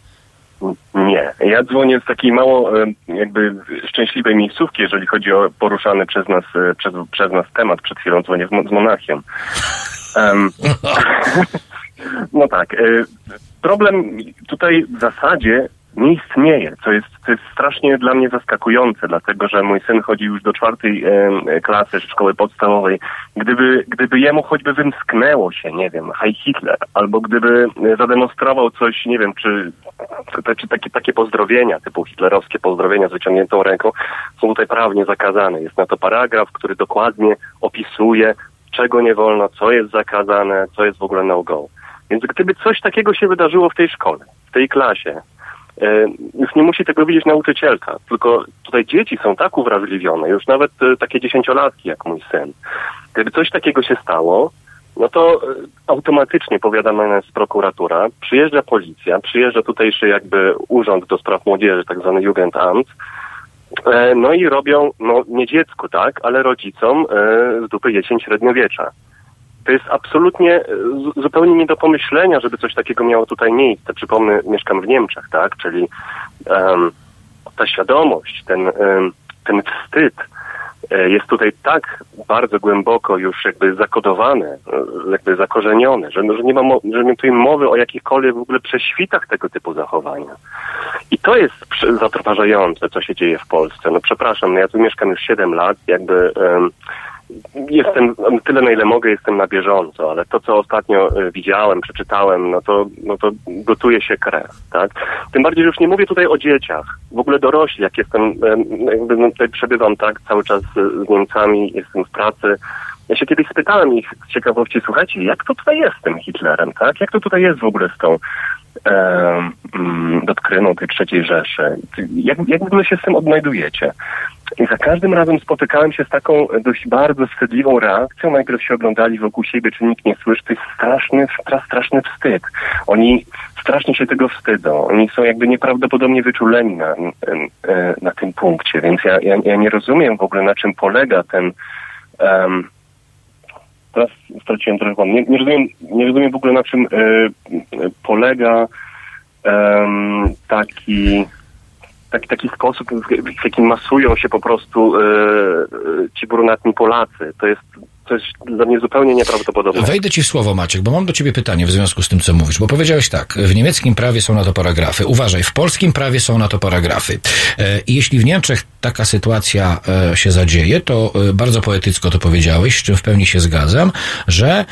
Nie, ja dzwonię z takiej mało e, jakby szczęśliwej miejscówki, jeżeli chodzi o poruszany przez nas, e, przez, przez nas temat. Przed chwilą dzwonię z, z Monachium. Em, (laughs) (laughs) no tak, e, problem tutaj w zasadzie nie istnieje, co jest, co jest strasznie dla mnie zaskakujące, dlatego że mój syn chodzi już do czwartej e, klasy szkoły podstawowej. Gdyby, gdyby jemu choćby wymsknęło się, nie wiem, Heil Hitler, albo gdyby e, zademonstrował coś, nie wiem, czy, czy, czy takie, takie pozdrowienia, typu hitlerowskie pozdrowienia z wyciągniętą ręką, są tutaj prawnie zakazane. Jest na to paragraf, który dokładnie opisuje, czego nie wolno, co jest zakazane, co jest w ogóle no-go. Więc gdyby coś takiego się wydarzyło w tej szkole, w tej klasie, już nie musi tego widzieć nauczycielka, tylko tutaj dzieci są tak uwrażliwione, już nawet e, takie dziesięciolatki jak mój syn. Gdyby coś takiego się stało, no to e, automatycznie powiadama nas prokuratura, przyjeżdża policja, przyjeżdża tutejszy jakby urząd do spraw młodzieży, tak zwany Jugendamt, e, no i robią, no nie dziecku, tak, ale rodzicom e, z dupy jesień średniowiecza. To jest absolutnie e, zu- zupełnie nie do pomyślenia, żeby coś takiego miało tutaj miejsce. Przypomnę, mieszkam w Niemczech, tak, czyli em, ta świadomość, ten, em, ten wstyd e, jest tutaj tak bardzo głęboko już jakby zakodowane, e, jakby zakorzenione, że, no, że, nie ma że nie mowy o jakichkolwiek w ogóle prześwitach tego typu zachowania. I to jest zatrważające, co się dzieje w Polsce. No przepraszam, no ja tu mieszkam już 7 lat, jakby em, jestem tyle, na ile mogę, jestem na bieżąco, ale to, co ostatnio e, widziałem, przeczytałem, no to, no to gotuje się krew, tak? Tym bardziej, że już nie mówię tutaj o dzieciach, w ogóle dorośli, jak jestem, em, jakby no, tutaj przebywam, tak, cały czas z, z Niemcami, jestem w pracy. Ja się kiedyś spytałem ich z ciekawości, słuchajcie, jak to tutaj jest z tym Hitlerem, tak? Jak to tutaj jest w ogóle z tą em, mm, doktryną tej trzeciej Rzeszy? Jak, jak w ogóle się z tym odnajdujecie? I za każdym razem spotykałem się z taką dość bardzo wstydliwą reakcją. Najpierw się oglądali wokół siebie, czy nikt nie słyszy. To jest straszny, stra- straszny wstyd. Oni strasznie się tego wstydzą. Oni są jakby nieprawdopodobnie wyczuleni na, e, na tym punkcie, więc ja, ja, ja nie rozumiem w ogóle, na czym polega ten... em, teraz straciłem trochę. Nie, nie, rozumiem, nie rozumiem w ogóle, na czym e, e, polega em, taki taki, taki sposób, w, w jakim masują się po prostu e, e, ci brunatni Polacy. To jest, to jest dla mnie zupełnie nieprawdopodobne. Wejdę ci w słowo, Maciek, bo mam do ciebie pytanie w związku z tym, co mówisz, bo powiedziałeś tak, w niemieckim prawie są na to paragrafy. Uważaj, w polskim prawie są na to paragrafy. E, I jeśli w Niemczech taka sytuacja e, się zadzieje, to e, bardzo poetycko to powiedziałeś, z czym w pełni się zgadzam, że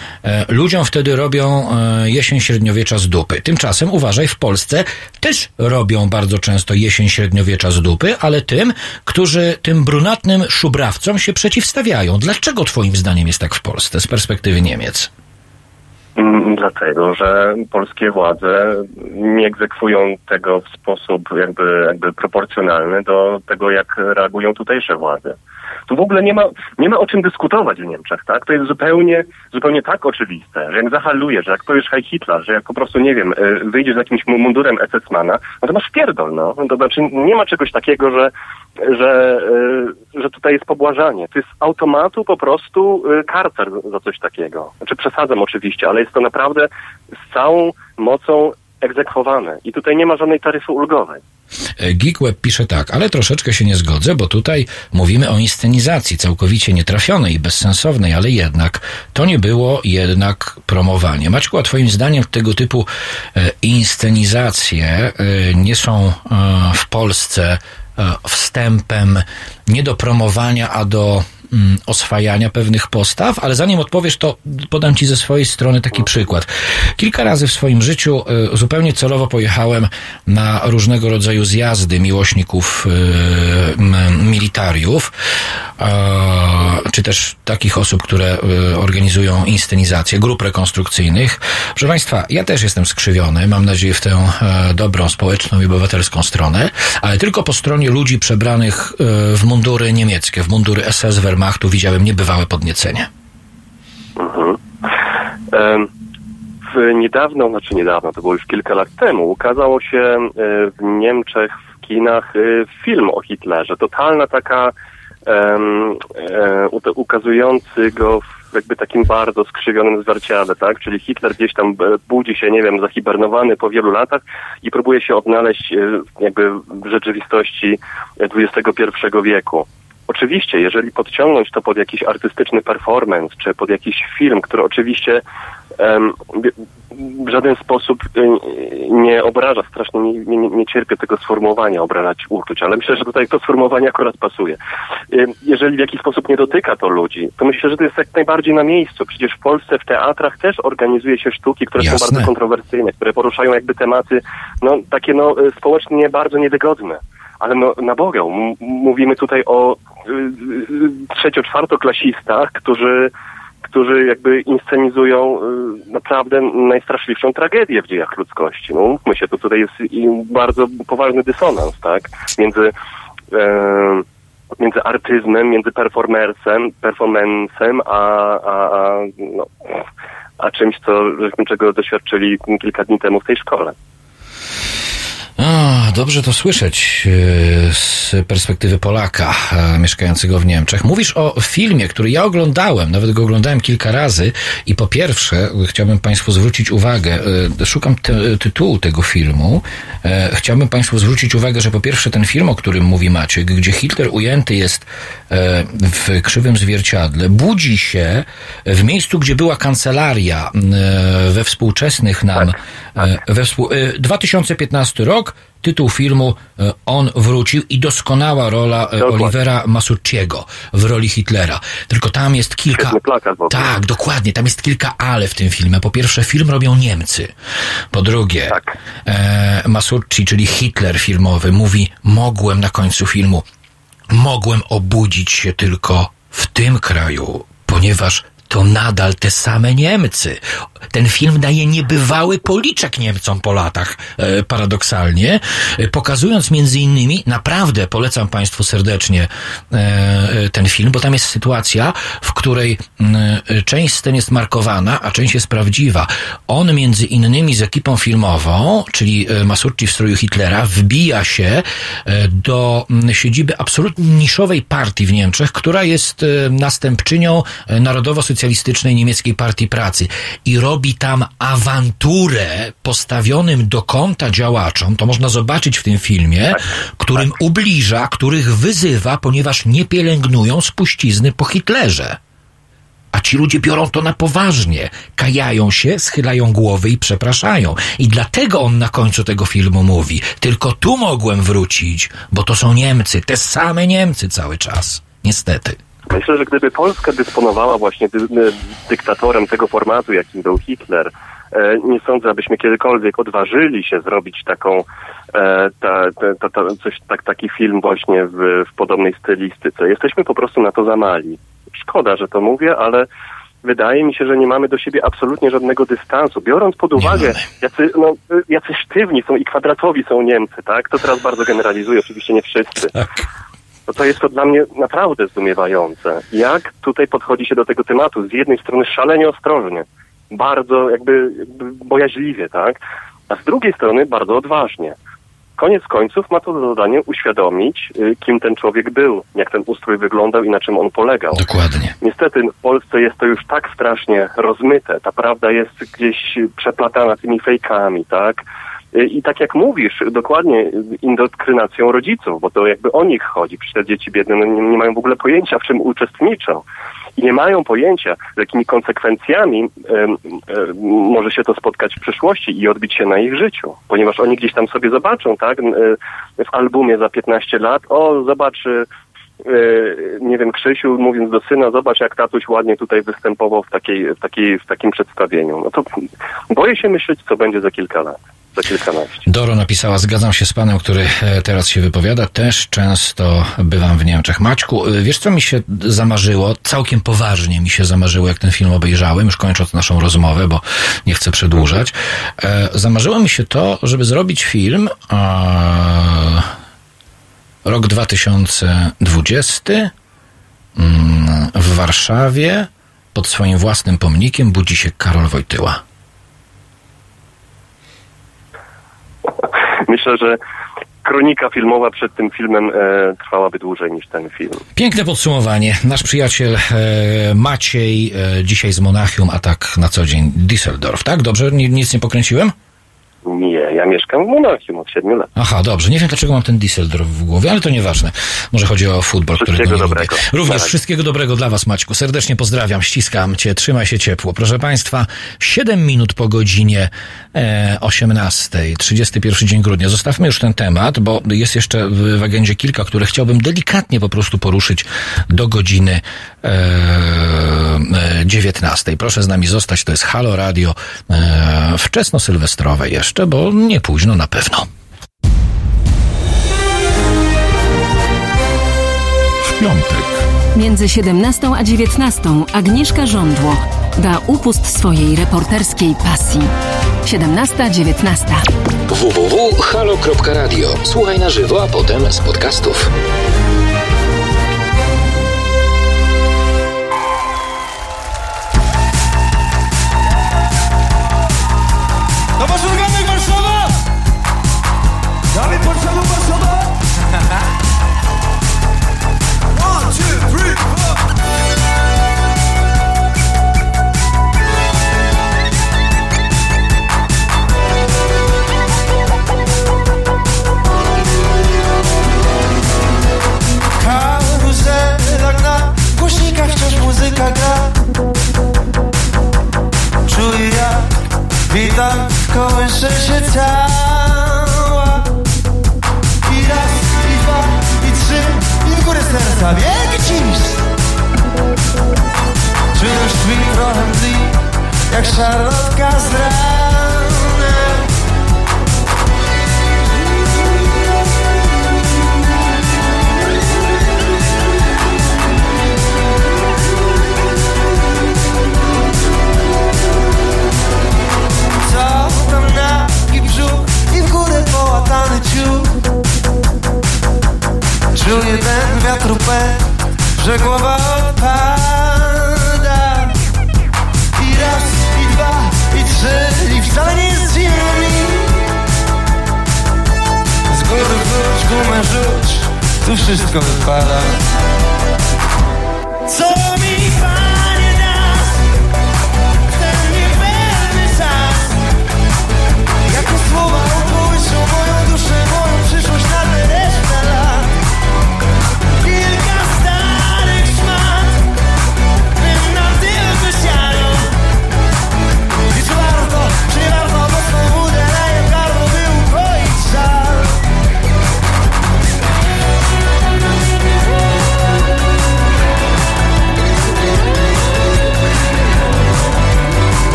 ludziom wtedy robią jesień średniowiecza z dupy. Tymczasem, uważaj, w Polsce też robią bardzo często jesień średniowiecza z dupy, ale tym, którzy tym brunatnym szubrawcom się przeciwstawiają. Dlaczego twoim zdaniem jest tak w Polsce z perspektywy Niemiec? Mm, Dlatego, że polskie władze nie egzekwują tego w sposób jakby, jakby proporcjonalny do tego, jak reagują tutejsze władze. Tu w ogóle nie ma, nie ma o czym dyskutować w Niemczech, tak? To jest zupełnie, zupełnie tak oczywiste, że jak zahalujesz, że jak powiesz Heil Hitler, że jak po prostu, nie wiem, y, wyjdziesz z jakimś mu- mundurem SS-mana, no to masz pierdol, no. To znaczy nie ma czegoś takiego, że, że, y, że tutaj jest pobłażanie. To jest automatu po prostu y, karcer za coś takiego. Znaczy przesadzam oczywiście, ale jest to naprawdę z całą mocą egzekwowane. I tutaj nie ma żadnej taryfy ulgowej. E, Geekweb pisze tak, ale troszeczkę się nie zgodzę, bo tutaj mówimy o inscenizacji całkowicie nietrafionej i bezsensownej, ale jednak to nie było jednak promowanie. Maćku, a twoim zdaniem tego typu e, inscenizacje e, nie są w Polsce wstępem nie do promowania, a do oswajania pewnych postaw, ale zanim odpowiesz, to podam Ci ze swojej strony taki przykład. Kilka razy w swoim życiu y, zupełnie celowo pojechałem na różnego rodzaju zjazdy miłośników m, militariów, e, czy też takich osób, które organizują inscenizacje grup rekonstrukcyjnych. Proszę Państwa, ja też jestem skrzywiony, mam nadzieję w tę e, dobrą, społeczną i obywatelską stronę, ale tylko po stronie ludzi przebranych e, w mundury niemieckie, w mundury SS Wehrmachtu widziałem niebywałe podniecenie. Mhm. W niedawno, znaczy niedawno, to było już kilka lat temu, ukazało się e, w Niemczech w kinach e, film o Hitlerze. Totalna taka em, e, u- ukazujący go w jakby takim bardzo skrzywionym zwierciadle, tak? Czyli Hitler gdzieś tam budzi się, nie wiem, zahibernowany po wielu latach i próbuje się odnaleźć jakby w rzeczywistości XXI wieku. Oczywiście, jeżeli podciągnąć to pod jakiś artystyczny performance, czy pod jakiś film, który oczywiście em, w żaden sposób y, nie obraża, strasznie nie, nie, nie cierpię tego sformułowania obrażać uczuć, ale myślę, że tutaj to sformułowanie akurat pasuje. Jeżeli w jakiś sposób nie dotyka to ludzi, to myślę, że to jest jak najbardziej na miejscu. Przecież w Polsce w teatrach też organizuje się sztuki, które Jasne. są bardzo kontrowersyjne, które poruszają jakby tematy, no takie no y, społecznie nie bardzo niewygodne. Ale no, na Boga, mówimy tutaj o y, y, trzecio-czwartoklasistach, którzy, którzy jakby inscenizują y, naprawdę najstraszliwszą tragedię w dziejach ludzkości. No, mówmy się, to tutaj jest bardzo poważny dysonans, tak? Między, e, między artyzmem, między performersem, performancem, a, a, a, no, a czymś, co, czego doświadczyli kilka dni temu w tej szkole. A, dobrze to słyszeć e, z perspektywy Polaka e, mieszkającego w Niemczech. Mówisz o filmie, który ja oglądałem, nawet go oglądałem kilka razy i po pierwsze chciałbym Państwu zwrócić uwagę, e, szukam te, tytułu tego filmu, chciałbym Państwu zwrócić uwagę, że po pierwsze ten film, o którym mówi Maciek, gdzie Hitler ujęty jest w krzywym zwierciadle, budzi się w miejscu, gdzie była kancelaria we współczesnych nam, we współ... 2015 rok, tytuł filmu e, On wrócił i doskonała rola e, dokładnie. Olivera Masucciego w roli Hitlera. Tylko tam jest kilka... Plakat tak, dokładnie. Tam jest kilka ale w tym filmie. Po pierwsze, film robią Niemcy. Po drugie, tak. e, Masucci, czyli Hitler filmowy, mówi, mogłem na końcu filmu, mogłem obudzić się tylko w tym kraju, ponieważ to nadal te same Niemcy. Ten film daje niebywały policzek Niemcom po latach, e, paradoksalnie, e, pokazując między innymi, naprawdę polecam Państwu serdecznie e, ten film, bo tam jest sytuacja, w której część scen jest markowana, a część jest prawdziwa. On między innymi z ekipą filmową, czyli Masurci w stroju Hitlera, wbija się do siedziby absolutnie niszowej partii w Niemczech, która jest następczynią narodowo-socjalistycznej niemieckiej partii pracy i robi tam awanturę postawionym do kąta działaczom, to można zobaczyć w tym filmie, tak, którym tak. ubliża, których wyzywa, ponieważ nie pielęgnują spuścizny po Hitlerze. A ci ludzie biorą to na poważnie, kajają się, schylają głowy i przepraszają. I dlatego on na końcu tego filmu mówi: Tylko tu mogłem wrócić, bo to są Niemcy, te same Niemcy cały czas. Niestety. Myślę, że gdyby Polska dysponowała właśnie dy dyktatorem tego formatu, jakim był Hitler, e, nie sądzę, abyśmy kiedykolwiek odważyli się zrobić taką, e, ta, ta, ta, coś, tak, taki film właśnie w, w podobnej stylistyce. Jesteśmy po prostu na to za mali. Szkoda, że to mówię, ale wydaje mi się, że nie mamy do siebie absolutnie żadnego dystansu. Biorąc pod uwagę, jacy, no, jacy sztywni są i kwadratowi są Niemcy, tak? To teraz bardzo generalizuję, oczywiście nie wszyscy. Tak no to jest to dla mnie naprawdę zdumiewające. Jak tutaj podchodzi się do tego tematu? Z jednej strony szalenie ostrożnie, bardzo jakby, bojaźliwie, tak? A z drugiej strony bardzo odważnie. Koniec końców ma to zadanie uświadomić, y, kim ten człowiek był, jak ten ustrój wyglądał i na czym on polegał. Dokładnie. Niestety w Polsce jest to już tak strasznie rozmyte. Ta prawda jest gdzieś przeplatana tymi fejkami, tak? I tak jak mówisz, dokładnie indoktrynacją rodziców, bo to jakby o nich chodzi. Przecież te dzieci biedne no nie, nie mają w ogóle pojęcia, w czym uczestniczą i nie mają pojęcia, z jakimi konsekwencjami może się to spotkać w przyszłości i odbić się na ich życiu. Ponieważ oni gdzieś tam sobie zobaczą, tak, w albumie za 15 lat, o, zobacz, e, nie wiem, Krzysiu, mówiąc do syna, zobacz jak tatuś ładnie tutaj występował w, takiej, w, takiej, w takim przedstawieniu. No to boję się myśleć, co będzie za kilka lat za kilkanaście. Doro napisała, zgadzam się z panem, który e, teraz się wypowiada. Też często bywam w Niemczech. Maćku, e, wiesz co mi się zamarzyło? Całkiem poważnie mi się zamarzyło, jak ten film obejrzałem, już kończąc naszą rozmowę, bo nie chcę przedłużać. E, zamarzyło mi się to, żeby zrobić film rok 2020 mm, w Warszawie pod swoim własnym pomnikiem budzi się Karol Wojtyła. Myślę, że kronika filmowa przed tym filmem e, trwałaby dłużej niż ten film. Piękne podsumowanie. Nasz przyjaciel e, Maciej e, dzisiaj z Monachium, a tak na co dzień Düsseldorf, tak? Dobrze? Nic nie pokręciłem? Nie, ja mieszkam w Monachium od 7 lat. Aha, dobrze. Nie wiem, dlaczego mam ten Düsseldorf w głowie, ale to nieważne. Może chodzi o futbol, którego nie dobrego. lubię. Również wszystkiego dobrego dla Was, Maćku. Serdecznie pozdrawiam, ściskam Cię, trzymaj się ciepło. Proszę Państwa, 7 minut po godzinie e, 18, 31 dzień grudnia. Zostawmy już ten temat, bo jest jeszcze w, w agendzie kilka, które chciałbym delikatnie po prostu poruszyć do godziny e, e, 19. Proszę z nami zostać, to jest Halo Radio e, wczesno-sylwestrowe jeszcze jeszcze, bo nie późno na pewno. W piątek. Między 17 a 19 Agnieszka Żądło da upust swojej reporterskiej pasji. 17-19. www.halo.radio. Słuchaj na żywo, a potem z podcastów. Jak szarlotka tu wszystko wypada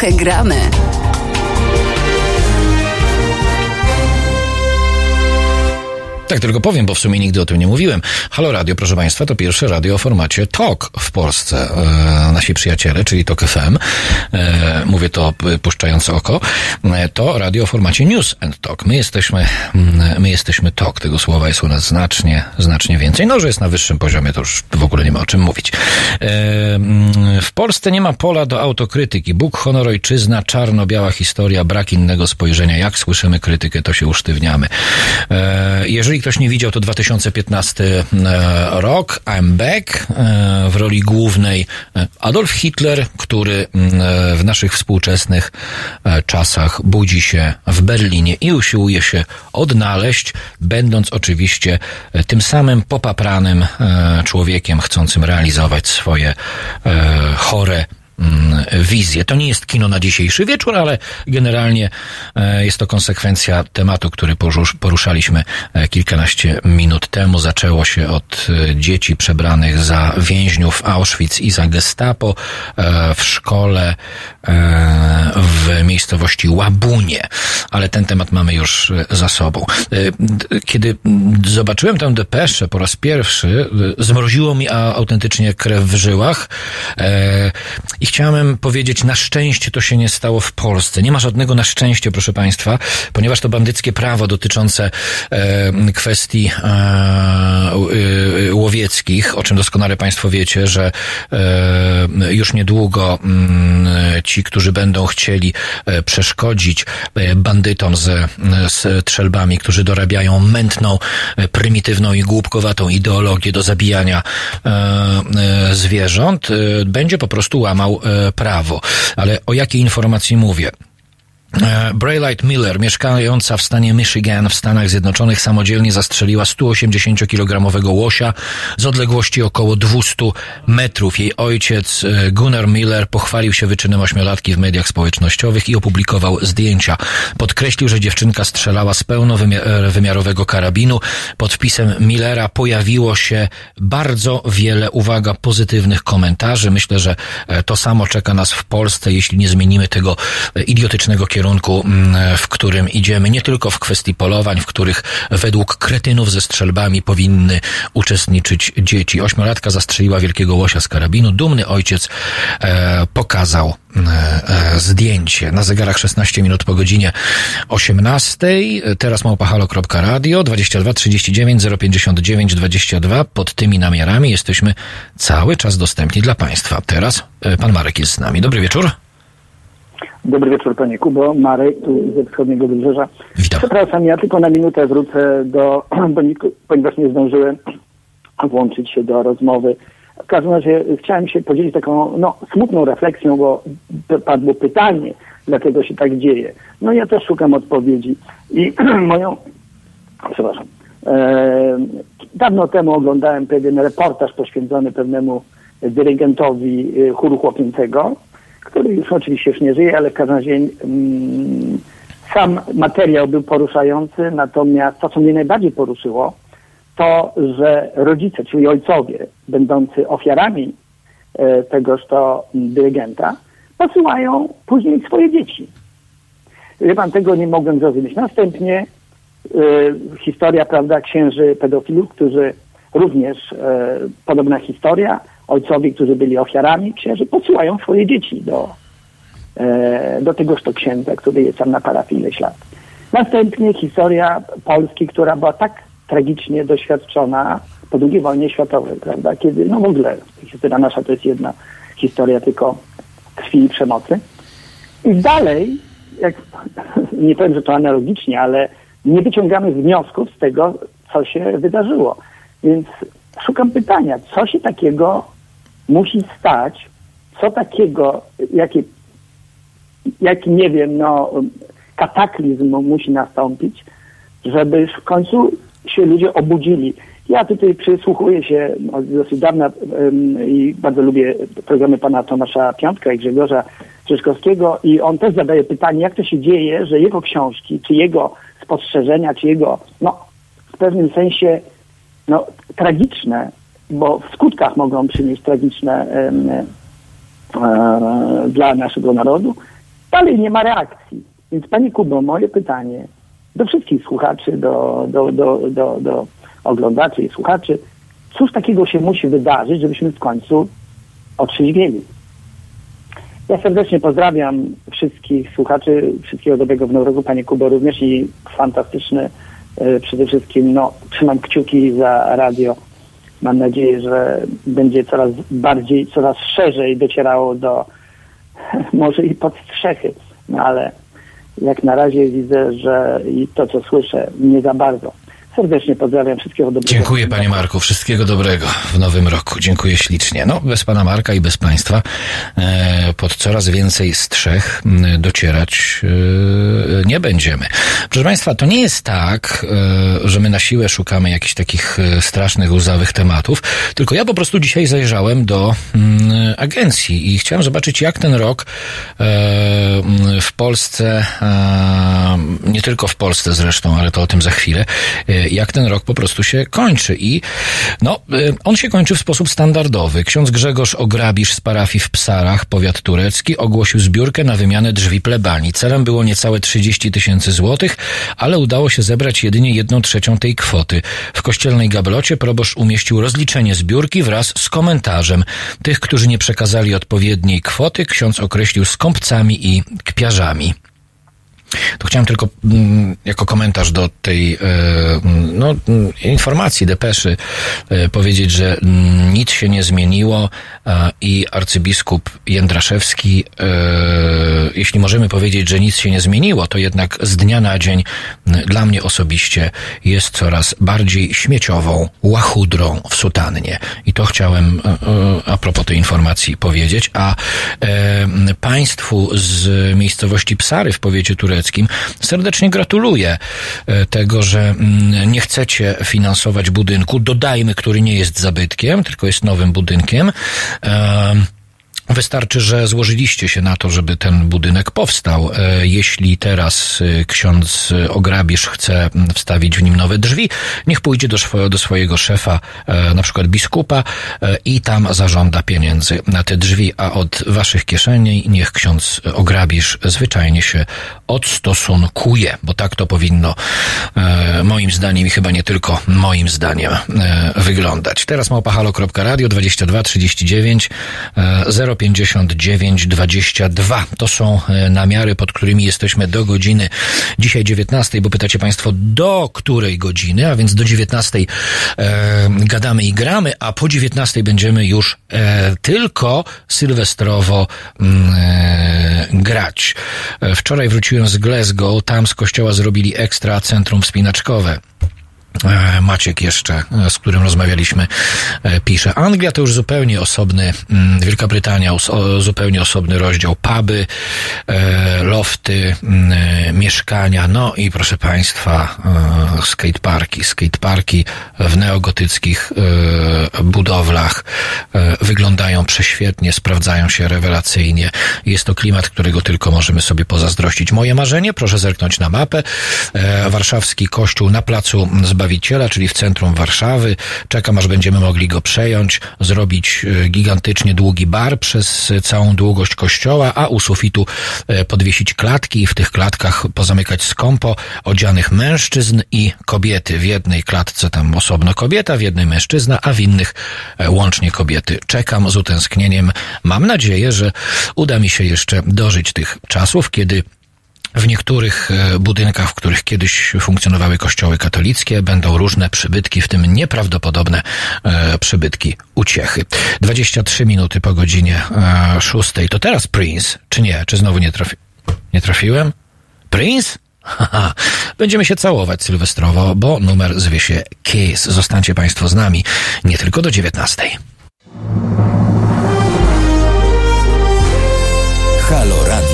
trochę gramy. Tylko powiem, bo w sumie nigdy o tym nie mówiłem. Halo Radio, proszę Państwa, to pierwsze radio o formacie TOK w Polsce. E, nasi przyjaciele, czyli TOK FM, e, mówię to p- puszczając oko, e, to radio o formacie News and Talk. My jesteśmy, mm, my jesteśmy TOK. Tego słowa jest u nas znacznie, znacznie więcej. No, że jest na wyższym poziomie, to już w ogóle nie ma o czym mówić. E, mm, w Polsce nie ma pola do autokrytyki. Bóg, honor, ojczyzna, czarno-biała historia, brak innego spojrzenia. Jak słyszymy krytykę, to się usztywniamy. E, jeżeli ktoś nie widział, to 2015 e, rok, I'm Back, e, w roli głównej e, Adolf Hitler, który mm, w naszych współczesnych czasach budzi się w Berlinie i usiłuje się odnaleźć, będąc oczywiście tym samym popapranym człowiekiem, chcącym realizować swoje chore wizję. To nie jest kino na dzisiejszy wieczór, ale generalnie e, jest to konsekwencja tematu, który poruszaliśmy e, kilkanaście minut temu. Zaczęło się od e, dzieci przebranych za więźniów Auschwitz i za gestapo w szkole w miejscowości Łabunie. Ale ten temat mamy już e, za sobą. E, Kiedy zobaczyłem tę depeszę po raz pierwszy, e, zmroziło mi autentycznie krew w żyłach e, i chciałem powiedzieć, na szczęście to się nie stało w Polsce. Nie ma żadnego na szczęście, proszę Państwa, ponieważ to bandyckie prawo dotyczące e, kwestii e, e, łowieckich, o czym doskonale Państwo wiecie, że e, już niedługo mm, ci, którzy będą chcieli e, przeszkodzić e, bandytom z, z trzelbami, którzy dorabiają mętną, e, prymitywną i głupkowatą ideologię do zabijania e, e, zwierząt, e, będzie po prostu łamał e, prawo. Ale o jakiej informacji mówię? E, Braylight Miller, mieszkająca w stanie Michigan w Stanach Zjednoczonych, samodzielnie zastrzeliła 180-kilogramowego łosia z odległości około 200 metrów. Jej ojciec e, Gunnar Miller pochwalił się wyczynem ośmiolatki w mediach społecznościowych i opublikował zdjęcia. Podkreślił, że dziewczynka strzelała z pełnowymiarowego karabinu. Pod wpisem Millera pojawiło się bardzo wiele, uwaga, pozytywnych komentarzy. Myślę, że e, to samo czeka nas w Polsce, jeśli nie zmienimy tego e, idiotycznego kierunku, mm, w którym idziemy, nie tylko w kwestii polowań, w których według kretynów ze strzelbami powinny uczestniczyć dzieci. Ośmiolatka zastrzeliła wielkiego łosia z karabinu. Dumny ojciec e, pokazał e, e, zdjęcie. Na zegarach 16 minut po godzinie 18. Teraz małpahalo.radio 22 39 059 22. Pod tymi namiarami jesteśmy cały czas dostępni dla Państwa. Teraz e, pan Marek jest z nami. Dobry wieczór. Dobry wieczór Panie Kubo, Marek tu ze wschodniego wybrzeża. Witam. Przepraszam, ja tylko na minutę wrócę do, (clears throat) ponieważ nie zdążyłem (clears throat) włączyć się do rozmowy. W każdym razie chciałem się podzielić taką no, smutną refleksją, bo padło pytanie, dlaczego się tak dzieje. No ja też szukam odpowiedzi i (clears throat) moją, przepraszam, e, dawno temu oglądałem pewien reportaż poświęcony pewnemu dyrygentowi e, chóru chłopięcego, który już oczywiście już nie żyje, ale w każdym razie mm, sam materiał był poruszający, natomiast to, co mnie najbardziej poruszyło, to, że rodzice, czyli ojcowie, będący ofiarami e, tegoż to dyrygenta, posyłają później swoje dzieci. Wie pan, tego nie mogłem zrozumieć. Następnie e, historia, prawda, księży pedofilów, którzy również, e, podobna historia, ojcowie, którzy byli ofiarami, księży posyłają swoje dzieci do, e, do tegoż to księdza, który jest tam na parafii ileś lat. Następnie historia Polski, która była tak tragicznie doświadczona po II wojnie światowej, prawda, kiedy, no w ogóle historia nasza to jest jedna historia tylko krwi i przemocy. I dalej, jak, (laughs) nie powiem, że to analogicznie, ale nie wyciągamy wniosków z tego, co się wydarzyło. Więc szukam pytania, co się takiego musi stać, co takiego, jaki, jaki nie wiem, no, kataklizm musi nastąpić, żeby w końcu się ludzie obudzili. Ja tutaj przysłuchuję się od dosyć dawna i bardzo lubię programy pana Tomasza Piątka i Grzegorza Czyżkowskiego i on też zadaje pytanie, jak to się dzieje, że jego książki, czy jego spostrzeżenia, czy jego, no, w pewnym sensie, no, tragiczne, bo w skutkach mogą przynieść tragiczne e, dla naszego narodu. Dalej nie ma reakcji. Więc Pani Kubo, moje pytanie do wszystkich słuchaczy, do, do, do, do, do oglądaczy i słuchaczy, cóż takiego się musi wydarzyć, żebyśmy w końcu otrzeźwieli? Ja serdecznie pozdrawiam wszystkich słuchaczy, wszystkiego dobrego w Nowym roku, Panie Kubo, również i fantastyczne e, przede wszystkim, no, trzymam kciuki za radio. Mam nadzieję, że będzie coraz bardziej, coraz szerzej docierało do (laughs) może i pod strzechy, no ale jak na razie widzę, że i to, co słyszę, nie za bardzo. Serdecznie pozdrawiam wszystkiego dobrego. Dziękuję panie Marku, wszystkiego dobrego w nowym roku. Dziękuję ślicznie. No, bez pana Marka i bez państwa e, pod coraz więcej strzech docierać e, nie będziemy. Proszę państwa, to nie jest tak, e, że my na siłę szukamy jakichś takich strasznych, łzawych tematów, tylko ja po prostu dzisiaj zajrzałem do mm, agencji i chciałem zobaczyć, jak ten rok w Polsce, nie tylko w Polsce zresztą, ale to o tym za chwilę, jak ten rok po prostu się kończy. I no, y, on się kończy w sposób standardowy. Ksiądz Grzegorz Ograbisz z parafii w Psarach, powiat turecki, ogłosił zbiórkę na wymianę drzwi plebanii. Celem było niecałe 30 tysięcy złotych, ale udało się zebrać jedynie jedną trzecią tej kwoty. W kościelnej gablocie proboszcz umieścił rozliczenie zbiórki wraz z komentarzem. Tych, którzy nie przekazali odpowiedniej kwoty, ksiądz określił skąpcami i kpiarzami. To chciałem tylko mm, jako komentarz do tej e, mm, no, mm, informacji, depeszy e, powiedzieć, że nic się nie zmieniło i arcybiskup Jędraszewski, e, jeśli możemy powiedzieć, że nic się nie zmieniło, to jednak z dnia na dzień dla mnie osobiście jest coraz bardziej śmieciową łachudrą w sutannie. I to chciałem a propos tej informacji powiedzieć. A państwu z miejscowości Psary w powiecie tureckim serdecznie gratuluję e, tego, że mm, nie chcecie finansować budynku, dodajmy, który nie jest zabytkiem, tylko jest nowym budynkiem. Em, Wystarczy, że złożyliście się na to, żeby ten budynek powstał. E, jeśli teraz e, ksiądz Ograbisz chce wstawić w nim nowe drzwi, niech pójdzie do, do swojego szefa, e, na przykład biskupa, i tam zażąda pieniędzy na te drzwi, a od waszych kieszeni niech ksiądz Ograbisz zwyczajnie się odstosunkuje, bo tak to powinno moim zdaniem i chyba nie tylko moim zdaniem wyglądać. Teraz małpahalo.radio 22 39 0 259 22. To są e, namiary, pod którymi jesteśmy do godziny dzisiaj 19, bo pytacie Państwo do której godziny, a więc do 19 e, gadamy i gramy, a po 19 będziemy już e, tylko sylwestrowo mm, e, grać. E, wczoraj wróciłem z Glasgow, tam z kościoła zrobili ekstra centrum wspinaczkowe. E, Maciek jeszcze, e, z którym rozmawialiśmy, e, pisze. Anglia to już zupełnie osobny, mm, Wielka Brytania zupełnie osobny rozdział. Puby, lofty, mm, mieszkania, no i proszę Państwa, skateparki. Skateparki w neogotyckich budowlach wyglądają prześwietnie, sprawdzają się rewelacyjnie. Jest to klimat, którego tylko możemy sobie pozazdrościć. Moje marzenie, proszę zerknąć na mapę, warszawski kościół na placu Zbawiciela, czyli w centrum Warszawy. Czekam, aż będziemy mogli go przejąć, zrobić e, gigantycznie długi bar przez e, całą długość kościoła, a u sufitu e, podwiesić klatki i w tych klatkach pozamykać skąpo odzianych mężczyzn i kobiety. W jednej klatce tam osobno kobieta, w jednej mężczyzna, a w innych łącznie kobiety. Czekam z utęsknieniem. Mam nadzieję, że uda mi się jeszcze dożyć tych czasów, kiedy w niektórych e, budynkach, w których kiedyś funkcjonowały kościoły katolickie, będą różne przybytki, w tym nieprawdopodobne e, przybytki uciechy. 23 minuty po godzinie e, 6. To teraz Prince, czy nie? Czy znowu nie, trafi nie trafiłem? Prince? Będziemy się całować sylwestrowo, bo numer zwie się Kiss. Zostańcie Państwo z nami nie tylko do 19. Halo Radio.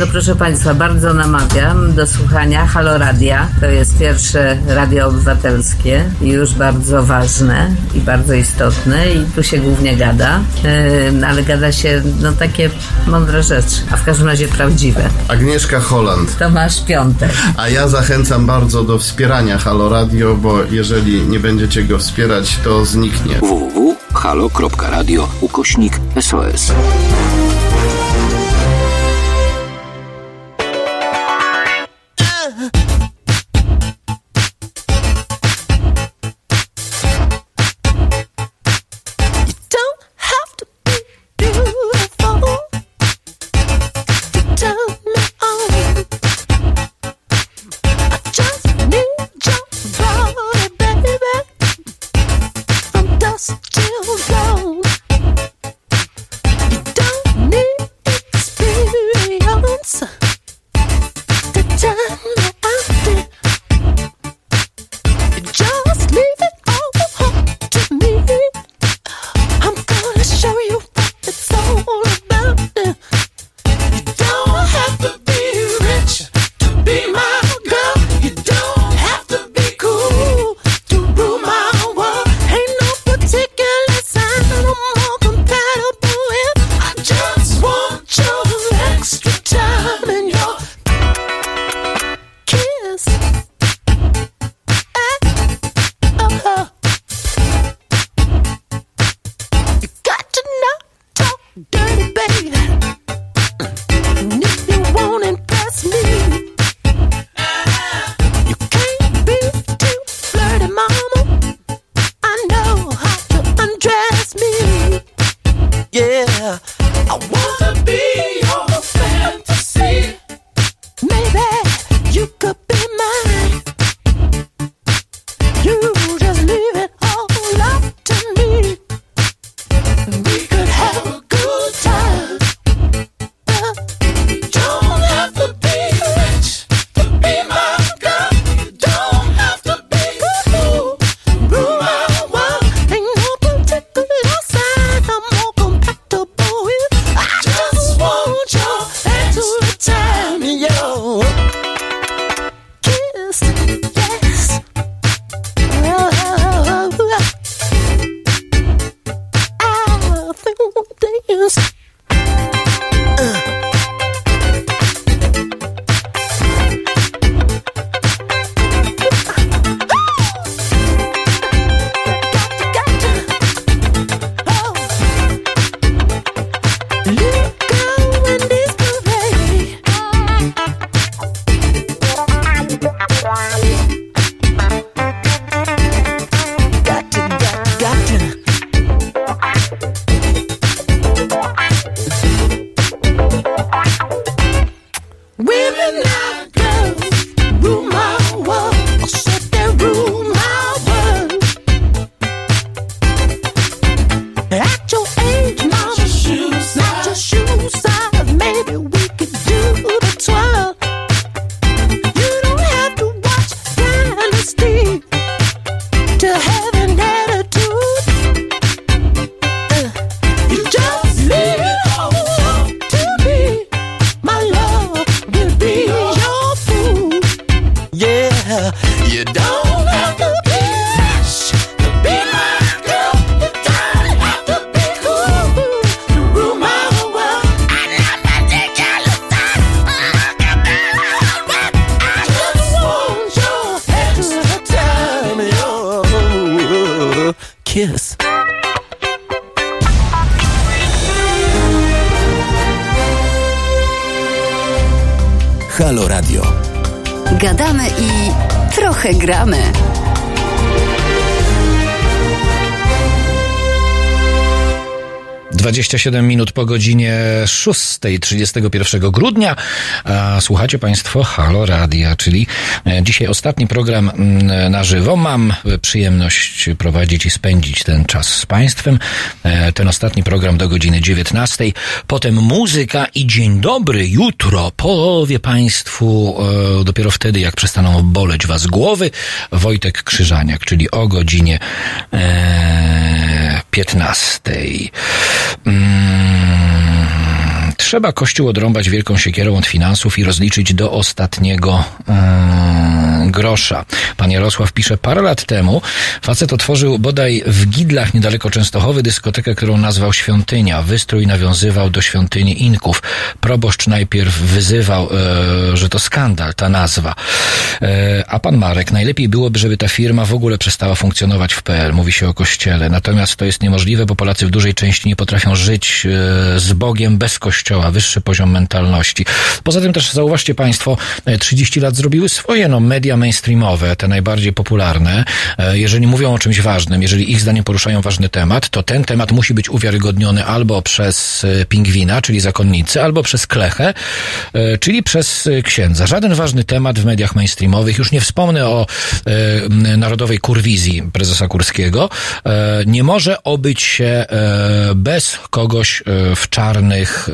No proszę Państwa, bardzo namawiam do słuchania Halo Radia. To jest pierwsze radio obywatelskie i już bardzo ważne i bardzo istotne i tu się głównie gada, yy, ale gada się no takie mądre rzeczy, a w każdym razie prawdziwe. Agnieszka Holland. Tomasz Piątek. A ja zachęcam bardzo do wspierania Halo Radio, bo jeżeli nie będziecie go wspierać, to zniknie. www.halo.radio ukośnik SOS. Granne. 27 minut po godzinie 6, 31 grudnia. Słuchacie Państwo Halo Radia, czyli e, dzisiaj ostatni program mm, na żywo. Mam przyjemność prowadzić i spędzić ten czas z Państwem. E, ten ostatni program do godziny 19. Potem muzyka i dzień dobry jutro. Powie Państwu e, dopiero wtedy, jak przestaną boleć Was głowy. Wojtek Krzyżaniak, czyli o godzinie. 15. Mm, Trzeba Kościół odrąbać wielką siekierą od finansów i rozliczyć do ostatniego mm, grosza. Pan Jarosław pisze, parę lat temu facet otworzył bodaj w Gidlach niedaleko Częstochowy dyskotekę, którą nazwał Świątynia. Wystrój nawiązywał do świątyni Inków. Proboszcz najpierw wyzywał, e, że to skandal, ta nazwa. E, a pan Marek, najlepiej byłoby, żeby ta firma w ogóle przestała funkcjonować w PL. Mówi się o kościele. Natomiast to jest niemożliwe, bo Polacy w dużej części nie potrafią żyć e, z Bogiem bez kościoła. Wyższy poziom mentalności. Poza tym też zauważcie Państwo, e, 30 lat zrobiły swoje, no, media mainstreamowe, te najbardziej popularne. E, Jeżeli mówią o czymś ważnym, jeżeli ich zdaniem poruszają ważny temat, to ten temat musi być uwiarygodniony albo przez e, pingwina, czyli zakonnicy, albo przez klechę, e, czyli przez e, księdza. Żaden ważny temat w mediach mainstreamowych, już nie wspomnę o e, narodowej kurwizji prezesa Kurskiego, e, nie może obyć się e, bez kogoś e, w czarnych e,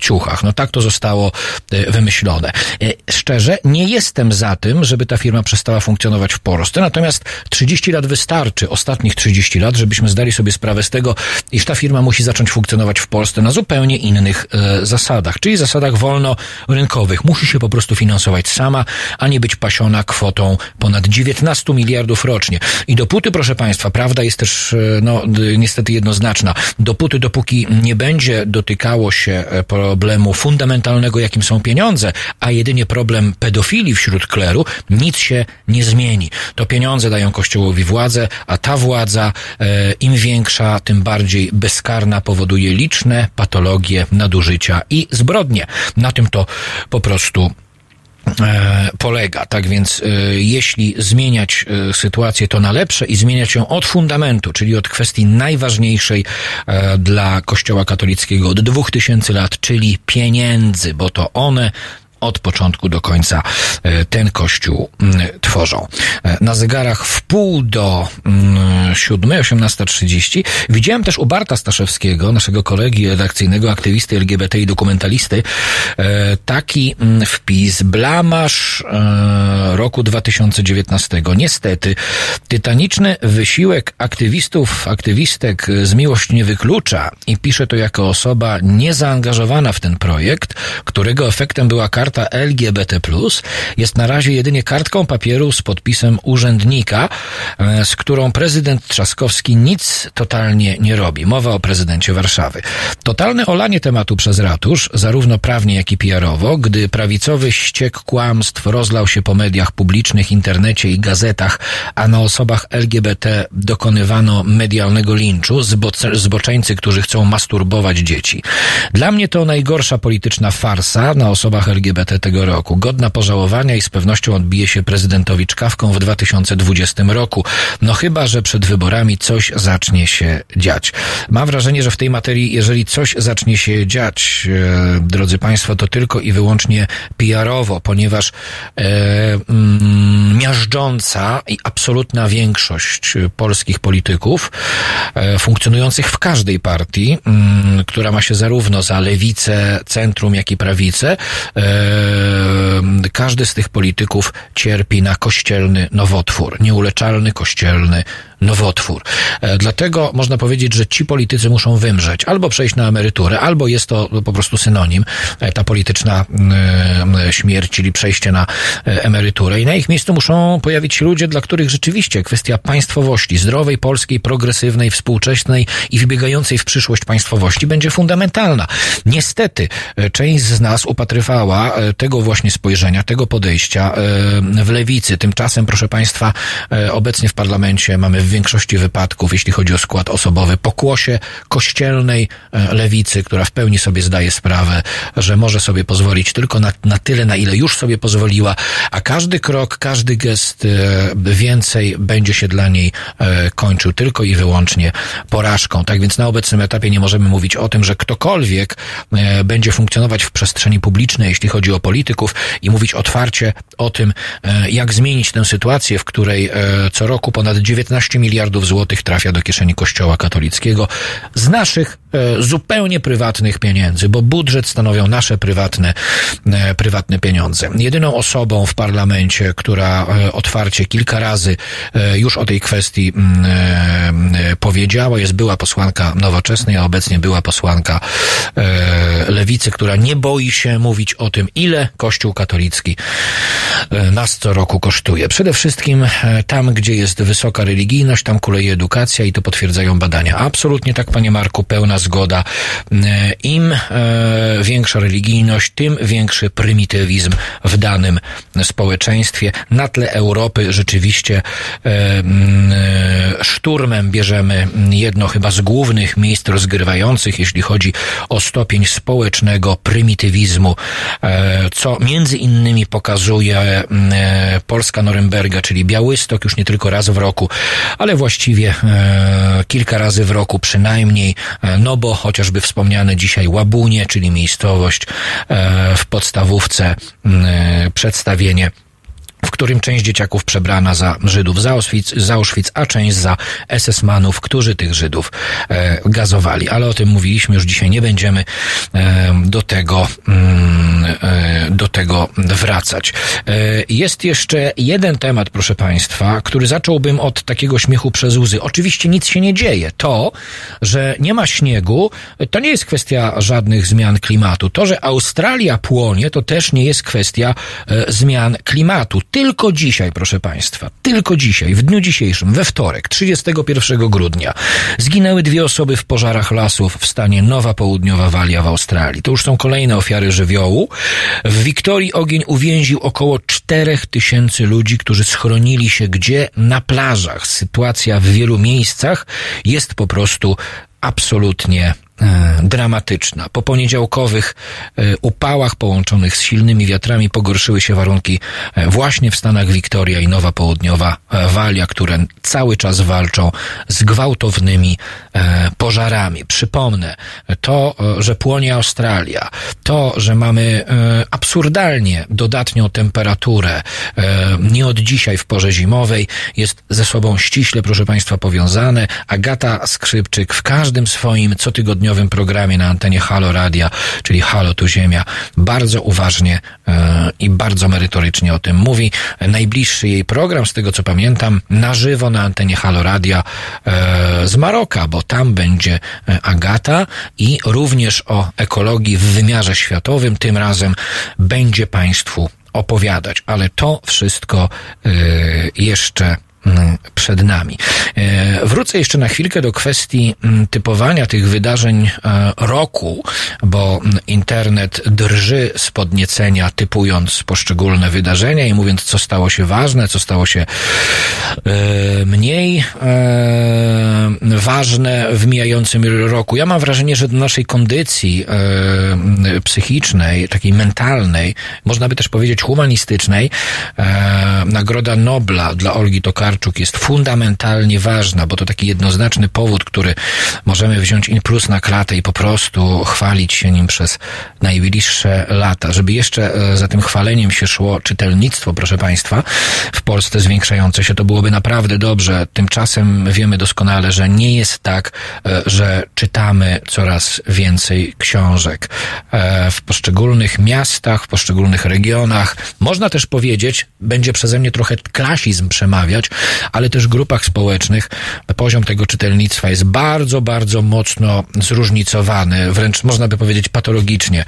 ciuchach. No tak to zostało e, wymyślone. E, Szczerze, nie jestem za tym, żeby ta firma przestała funkcjonować w Polsce, natomiast 30 lat wystarczy, ostatnich 30 lat, żebyśmy zdali sobie sprawę z tego, iż ta firma musi zacząć funkcjonować w Polsce na zupełnie innych e, zasadach, czyli zasadach wolnorynkowych. Musi się po prostu finansować sama, a nie być pasiona kwotą ponad 19 miliardów rocznie. I dopóty, proszę Państwa, prawda jest też, e, no, niestety jednoznaczna. Dopóty, dopóki nie będzie dotykało się e, problemu fundamentalnego, jakim są pieniądze, a jedynie problem pedofilii wśród kleru, nic się nie zmieni. To pieniądze dają Kościołowi władzę, a ta władza, e, im większa, tym bardziej bezkarna, powoduje liczne patologie, nadużycia i zbrodnie. Na tym to po prostu e, polega. Tak więc e, jeśli zmieniać e, sytuację, to na lepsze i zmieniać ją od fundamentu, czyli od kwestii najważniejszej e, dla Kościoła katolickiego od dwóch tysięcy lat, czyli pieniędzy, bo to one od początku do końca e, ten kościół mm, tworzą. E, Na zegarach w pół do mm, siódmej, 18.30 widziałem też u Barta Staszewskiego, naszego kolegi redakcyjnego, aktywisty LGBT i dokumentalisty, e, taki mm, wpis, blamasz roku 2019. Niestety, tytaniczny wysiłek aktywistów, aktywistek z miłość nie wyklucza i pisze to jako osoba niezaangażowana w ten projekt, którego efektem była karta LGBT+, jest na razie jedynie kartką papieru z podpisem urzędnika, e, z którą prezydent Trzaskowski nic totalnie nie robi. Mowa o prezydencie Warszawy. Totalne olanie tematu przez ratusz, zarówno prawnie, jak i PR-owo, gdy prawicowy ściek kłamstw rozlał się po mediach publicznych, internecie i gazetach, a na osobach LGBT dokonywano medialnego linczu, zboczeńcy, którzy chcą masturbować dzieci. Dla mnie to najgorsza polityczna farsa na osobach LGBT LGBT tego roku. Godna pożałowania i z pewnością odbije się prezydentowi czkawką w 2020 roku. No chyba, że przed wyborami coś zacznie się dziać. Mam wrażenie, że w tej materii, jeżeli coś zacznie się dziać, e, drodzy Państwo, to tylko i wyłącznie PR-owo, ponieważ e, mm, miażdżąca i absolutna większość polskich polityków e, funkcjonujących w każdej partii, mm, która ma się zarówno za lewicę, centrum, jak i prawicę, e, każdy z tych polityków cierpi na kościelny nowotwór, nieuleczalny kościelny nowotwór. E, Dlatego można powiedzieć, że ci politycy muszą wymrzeć, albo przejść na emeryturę, albo jest to po prostu synonim, e, ta polityczna mm, śmierć, czyli przejście na e, emeryturę. I na ich miejscu muszą pojawić się ludzie, dla których rzeczywiście kwestia państwowości, zdrowej, polskiej, progresywnej, współczesnej i wybiegającej w przyszłość państwowości będzie fundamentalna. Niestety, e, część z nas upatrywała e, tego właśnie spojrzenia, tego podejścia e, w lewicy. Tymczasem, proszę Państwa, e, obecnie w parlamencie mamy w większości wypadków, jeśli chodzi o skład osobowy, pokłosie kościelnej e, lewicy, która w pełni sobie zdaje sprawę, że może sobie pozwolić tylko na, na tyle, na ile już sobie pozwoliła, a każdy krok, każdy gest e, więcej będzie się dla niej e, kończył tylko i wyłącznie porażką. Tak więc na obecnym etapie nie możemy mówić o tym, że ktokolwiek będzie funkcjonować w przestrzeni publicznej, jeśli chodzi o polityków i mówić otwarcie o tym, jak zmienić tę sytuację, w której co roku ponad 19 miliardów złotych trafia do kieszeni Kościoła katolickiego. Z naszych zupełnie prywatnych pieniędzy, bo budżet stanowią nasze prywatne, e, prywatne pieniądze. Jedyną osobą w parlamencie, która e, otwarcie kilka razy e, już o tej kwestii mm, e, e, powiedziała, jest była posłanka nowoczesnej, a obecnie była posłanka e, lewicy, która nie boi się mówić o tym, ile Kościół katolicki e, nas co roku kosztuje. Przede wszystkim e, tam, gdzie jest wysoka religijność, tam kuleje edukacja i to potwierdzają badania. Absolutnie tak, panie Marku, pełna zgoda. E, Im e, większa religijność, tym większy prymitywizm w danym społeczeństwie. Na tle Europy rzeczywiście e, szturmem bierzemy jedno chyba z głównych miejsc rozgrywających, jeśli chodzi o stopień społecznego prymitywizmu, co między innymi pokazuje Polska Norymberga, czyli Białystok już nie tylko raz w roku, ale właściwie kilka razy w roku przynajmniej, no bo chociażby wspomniane dzisiaj Łabunie, czyli miejscowość e, w podstawówce, e, przedstawienie w którym część dzieciaków przebrana za Żydów z Auschwitz, z Auschwitz a część za SS-manów, którzy tych Żydów e, gazowali. Ale o tym mówiliśmy, już dzisiaj nie będziemy e, do tego mm, e, do tego wracać. E, jest jeszcze jeden temat, proszę Państwa, który zacząłbym od takiego śmiechu przez łzy. Oczywiście nic się nie dzieje. To, że nie ma śniegu, to nie jest kwestia żadnych zmian klimatu. To, że Australia płonie, to też nie jest kwestia e, zmian klimatu. Tylko dzisiaj, proszę Państwa, tylko dzisiaj, w dniu dzisiejszym, we wtorek, 31 grudnia, zginęły dwie osoby w pożarach lasów w stanie Nowa Południowa Walia w Australii. To już są kolejne ofiary żywiołu. W Wiktorii ogień uwięził około 4 tysięcy ludzi, którzy schronili się gdzie? Na plażach. Sytuacja w wielu miejscach jest po prostu absolutnie dramatyczna. Po poniedziałkowych e, upałach połączonych z silnymi wiatrami pogorszyły się warunki e, właśnie w Stanach Wiktoria i Nowa Południowa e, Walia, które cały czas walczą z gwałtownymi e, pożarami. Przypomnę, to, e, że płonie Australia, to, że mamy e, absurdalnie dodatnią temperaturę e, nie od dzisiaj w porze zimowej, jest ze sobą ściśle, proszę Państwa, powiązane. Agata Skrzypczyk w każdym swoim cotygodniowym programie na antenie Halo Radia, czyli Halo Tu Ziemia, bardzo uważnie e, i bardzo merytorycznie o tym mówi. Najbliższy jej program, z tego co pamiętam, na żywo na antenie Halo Radia e, z Maroka, bo tam będzie e, Agata i również o ekologii w wymiarze światowym. Tym razem będzie Państwu opowiadać, ale to wszystko jeszcze przed nami. E, Wrócę jeszcze na chwilkę do kwestii mm, typowania tych wydarzeń e, roku, bo mm, internet drży z podniecenia, typując poszczególne wydarzenia i mówiąc, co stało się ważne, co stało się e, mniej ważne w mijającym roku. Ja mam wrażenie, że do naszej kondycji psychicznej, takiej mentalnej, można by też powiedzieć humanistycznej, Nagroda Nobla dla Olgi Tokarczuk jest fundamentalnie ważna, bo to taki jednoznaczny powód, który możemy wziąć in plus na klatę i po prostu chwalić się nim przez najbliższe lata. Żeby jeszcze e, za tym chwaleniem się szło czytelnictwo, proszę Państwa, w Polsce zwiększające się, to byłoby naprawdę dobrze. Tymczasem wiemy doskonale, że nie jest tak, e, że czytamy coraz więcej książek. E, W poszczególnych miastach, w poszczególnych regionach, można też powiedzieć, będzie przeze mnie trochę klasizm przemawiać, ale też grupach społecznych poziom tego czytelnictwa jest bardzo, bardzo mocno zróżnicowany, wręcz można by powiedzieć patologicznie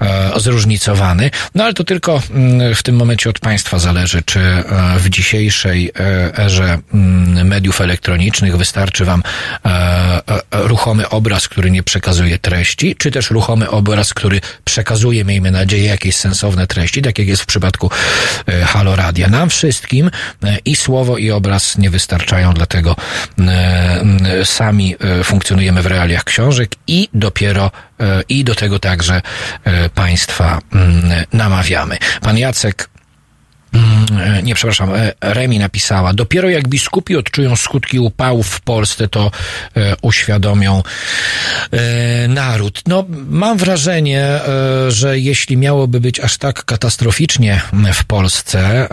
e, zróżnicowany. No ale to tylko mm, w tym momencie od państwa zależy, czy e, w dzisiejszej e, erze mm, mediów elektronicznych wystarczy wam e, ruchomy obraz, który nie przekazuje treści, czy też ruchomy obraz, który przekazuje, miejmy nadzieję, jakieś sensowne treści, tak jak jest w przypadku Halo Radia. Nam wszystkim i słowo, i obraz nie wystarczają, dlatego e, sami e, funkcjonujemy w realiach książek i dopiero e, i do tego także państwa namawiamy. Pan Jacek nie, przepraszam, e, Remi napisała, dopiero jak biskupi odczują skutki upałów w Polsce, to e, uświadomią e, naród. No, mam wrażenie, że jeśli miałoby być aż tak katastroficznie w Polsce,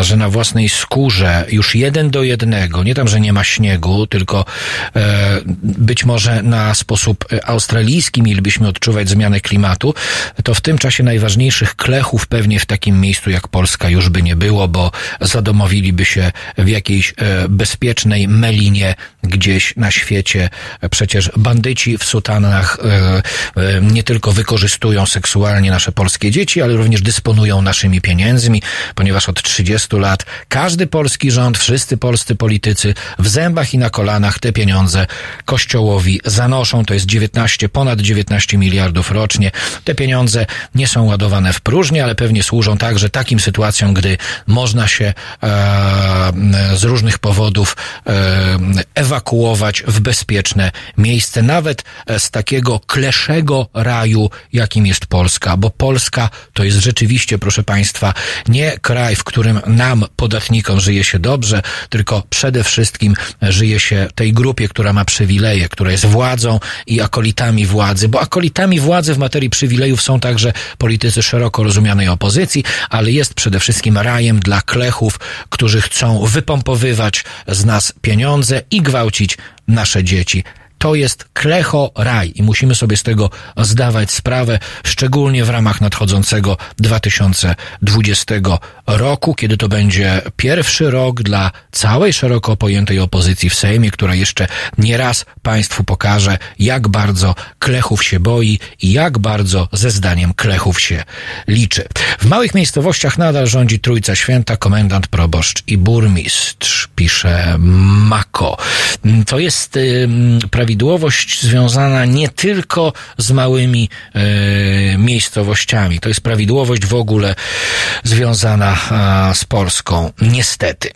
że na własnej skórze już jeden do jednego, nie tam, że nie ma śniegu, tylko być może na sposób australijski mielibyśmy odczuwać zmianę klimatu, to w tym czasie najważniejszych klechów pewnie w takim miejscu jak Polska już by nie było, bo zadomowiliby się w jakiejś e, bezpiecznej melinie gdzieś na świecie. Przecież bandyci w sutanach e, e, nie tylko wykorzystują seksualnie nasze polskie dzieci, ale również dysponują naszymi pieniędzmi, ponieważ od 30 lat każdy polski rząd, wszyscy polscy politycy w zębach i na kolanach te pieniądze kościołowi zanoszą. To jest 19, ponad 19 miliardów rocznie. Te pieniądze nie są ładowane w próżnię, ale pewnie służą także takim sytuacjom, gdy można się e, z różnych powodów e, ewakuować w bezpieczne miejsce, nawet z takiego kleszego raju, jakim jest Polska, bo Polska to jest rzeczywiście, proszę Państwa, nie kraj, w którym nam, podatnikom, żyje się dobrze, tylko przede wszystkim żyje się tej grupie, która ma przywileje, która jest władzą i akolitami władzy, bo akolitami władzy w materii przywilejów są także politycy szeroko rozumianej opozycji, ale jest przede wszystkim rajem dla klechów, którzy chcą wypompowywać z nas pieniądze i gwałcić nasze dzieci. To jest klecho raj i musimy sobie z tego zdawać sprawę, szczególnie w ramach nadchodzącego 2020 roku, kiedy to będzie pierwszy rok dla całej szeroko pojętej opozycji w Sejmie, która jeszcze nie raz Państwu pokaże, jak bardzo klechów się boi i jak bardzo ze zdaniem klechów się liczy. W małych miejscowościach nadal rządzi Trójca Święta, komendant, proboszcz i burmistrz, pisze Mako. To jest y, prawidłowość związana nie tylko z małymi y, miejscowościami. To jest prawidłowość w ogóle związana z Polską. Niestety.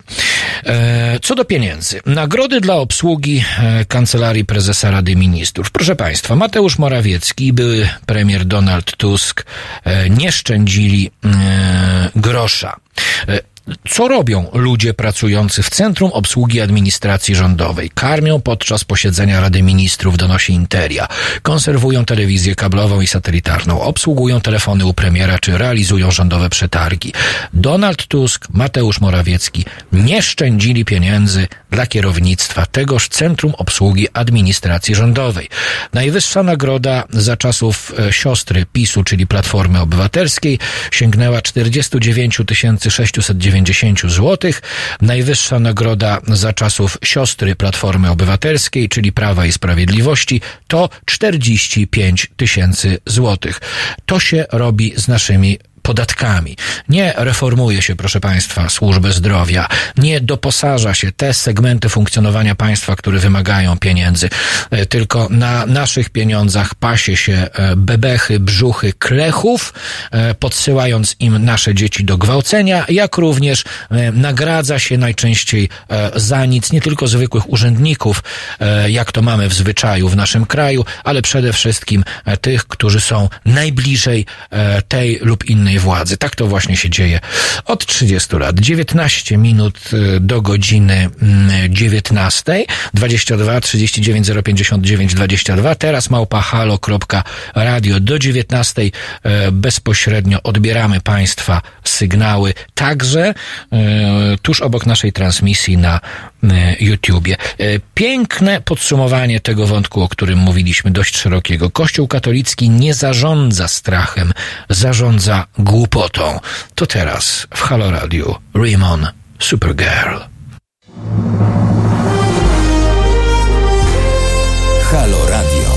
E, co do pieniędzy. Nagrody dla obsługi e, Kancelarii Prezesa Rady Ministrów. Proszę Państwa, Mateusz Morawiecki i były premier Donald Tusk e, nie szczędzili e, grosza. Co robią ludzie pracujący w Centrum Obsługi Administracji Rządowej? Karmią podczas posiedzenia Rady Ministrów, donosi Interia. Konserwują telewizję kablową i satelitarną, obsługują telefony u premiera czy realizują rządowe przetargi. Donald Tusk, Mateusz Morawiecki nie szczędzili pieniędzy dla kierownictwa tegoż Centrum Obsługi Administracji Rządowej. Najwyższa nagroda za czasów e, siostry PiSu, czyli Platformy Obywatelskiej, sięgnęła 49 690 zł. Najwyższa nagroda za czasów siostry Platformy Obywatelskiej, czyli Prawa i Sprawiedliwości, to 45 tysięcy złotych. To się robi z naszymi podatkami. Nie reformuje się, proszę Państwa, służbę zdrowia, nie doposaża się te segmenty funkcjonowania państwa, które wymagają pieniędzy, e, tylko na naszych pieniądzach pasie się e, bebechy, brzuchy, klechów, e, podsyłając im nasze dzieci do gwałcenia, jak również nagradza się najczęściej za nic nie tylko zwykłych urzędników, jak to mamy w zwyczaju w naszym kraju, ale przede wszystkim tych, którzy są najbliżej tej lub innej władzy. Tak to właśnie się dzieje od 30 lat. 19 minut e, do godziny mm, 19, 22 39 059 22. Teraz małpa halo.radio do 19 e, bezpośrednio odbieramy Państwa sygnały, także e, tuż obok naszej transmisji na YouTubie. E, Piękne podsumowanie tego wątku, o którym mówiliśmy, dość szerokiego. Kościół katolicki nie zarządza strachem, zarządza głupotą. To teraz w Halo Radio Raymond Supergirl. Halo Radio.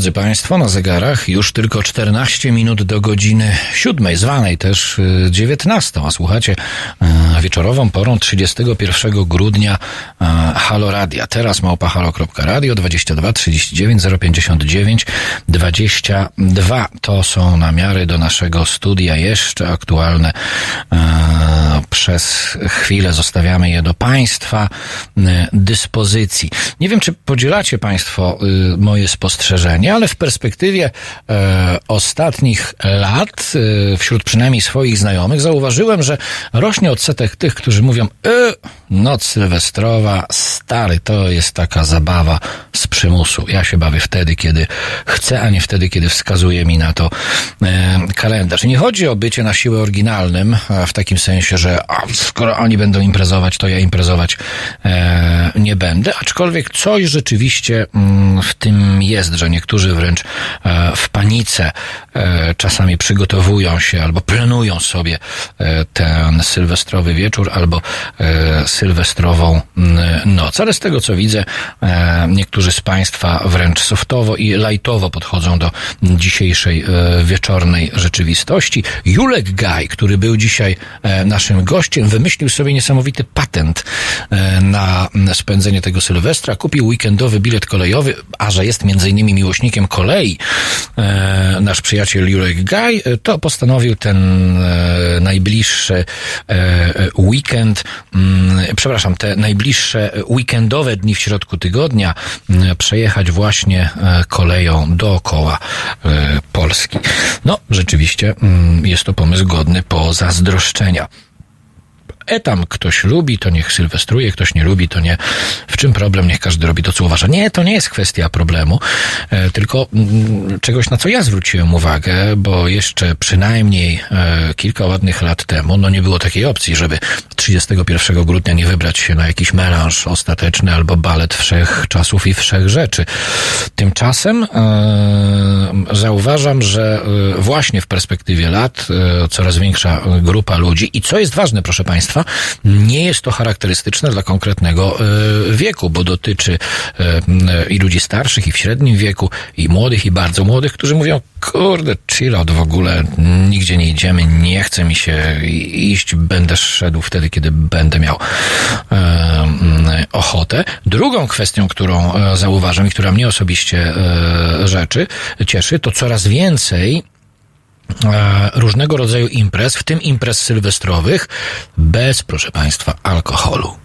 Drodzy Państwo, na zegarach już tylko 14 minut do godziny siódmej, zwanej też y, 19, a słuchacie y, wieczorową porą 31 grudnia y, Halo Radia. Teraz małpa halo.radio 22 39 059 22. To są namiary do naszego studia jeszcze aktualne. Y, Przez chwilę zostawiamy je do Państwa y, dyspozycji. Nie wiem, czy podzielacie Państwo y, moje spostrzeżenia, ale w perspektywie e, ostatnich lat, e, wśród przynajmniej swoich znajomych, zauważyłem, że rośnie odsetek tych, którzy mówią, e, noc sylwestrowa, stary, to jest taka zabawa z przymusu. Ja się bawię wtedy, kiedy chcę, a nie wtedy, kiedy wskazuje mi na to e, kalendarz. I nie chodzi o bycie na siłę oryginalnym, w takim sensie, że a, skoro oni będą imprezować, to ja imprezować e, nie będę, aczkolwiek coś rzeczywiście mm, w tym jest, że niektórzy wręcz e, w panice e, czasami przygotowują się albo planują sobie e, ten sylwestrowy wieczór albo e, sylwestrową mm, noc. Ale z tego co widzę, e, niektórzy z Państwa wręcz softowo i lajtowo podchodzą do dzisiejszej e, wieczornej rzeczywistości. Julek Gaj, który był dzisiaj e, naszym gościem, wymyślił sobie niesamowity patent na spędzenie tego Sylwestra. Kupił weekendowy bilet kolejowy, a że jest między innymi miłośnikiem kolei, nasz przyjaciel Julek Gaj, to postanowił ten najbliższy weekend, mm, przepraszam, te najbliższe weekendowe dni w środku tygodnia mm, przejechać właśnie e, koleją dookoła e, Polski. No, rzeczywiście mm, jest to pomysł godny pozazdroszczenia. E tam ktoś lubi, to niech sylwestruje, ktoś nie lubi, to nie. W czym problem? Niech każdy robi to, co uważa. Nie, to nie jest kwestia problemu, e, tylko mm, czegoś, na co ja zwróciłem uwagę, bo jeszcze przynajmniej e, kilka ładnych lat temu, no nie było takiej opcji, żeby 31 grudnia nie wybrać się na jakiś melanż ostateczny albo balet wszech czasów i wszech rzeczy. Tymczasem e, zauważam, że właśnie w perspektywie lat coraz większa grupa ludzi i co jest ważne, proszę Państwa, nie jest to charakterystyczne dla konkretnego e, wieku, bo dotyczy m, i ludzi starszych, i w średnim wieku, i młodych, i bardzo młodych, którzy mówią, kurde, chill out w ogóle, nigdzie nie idziemy, nie chce mi się iść, będę szedł wtedy, kiedy będę miał m, ochotę. Drugą kwestią, którą zauważam i która mnie osobiście rzeczy, cieszy, to coraz więcej różnego rodzaju imprez, w tym imprez sylwestrowych, bez, proszę Państwa, alkoholu.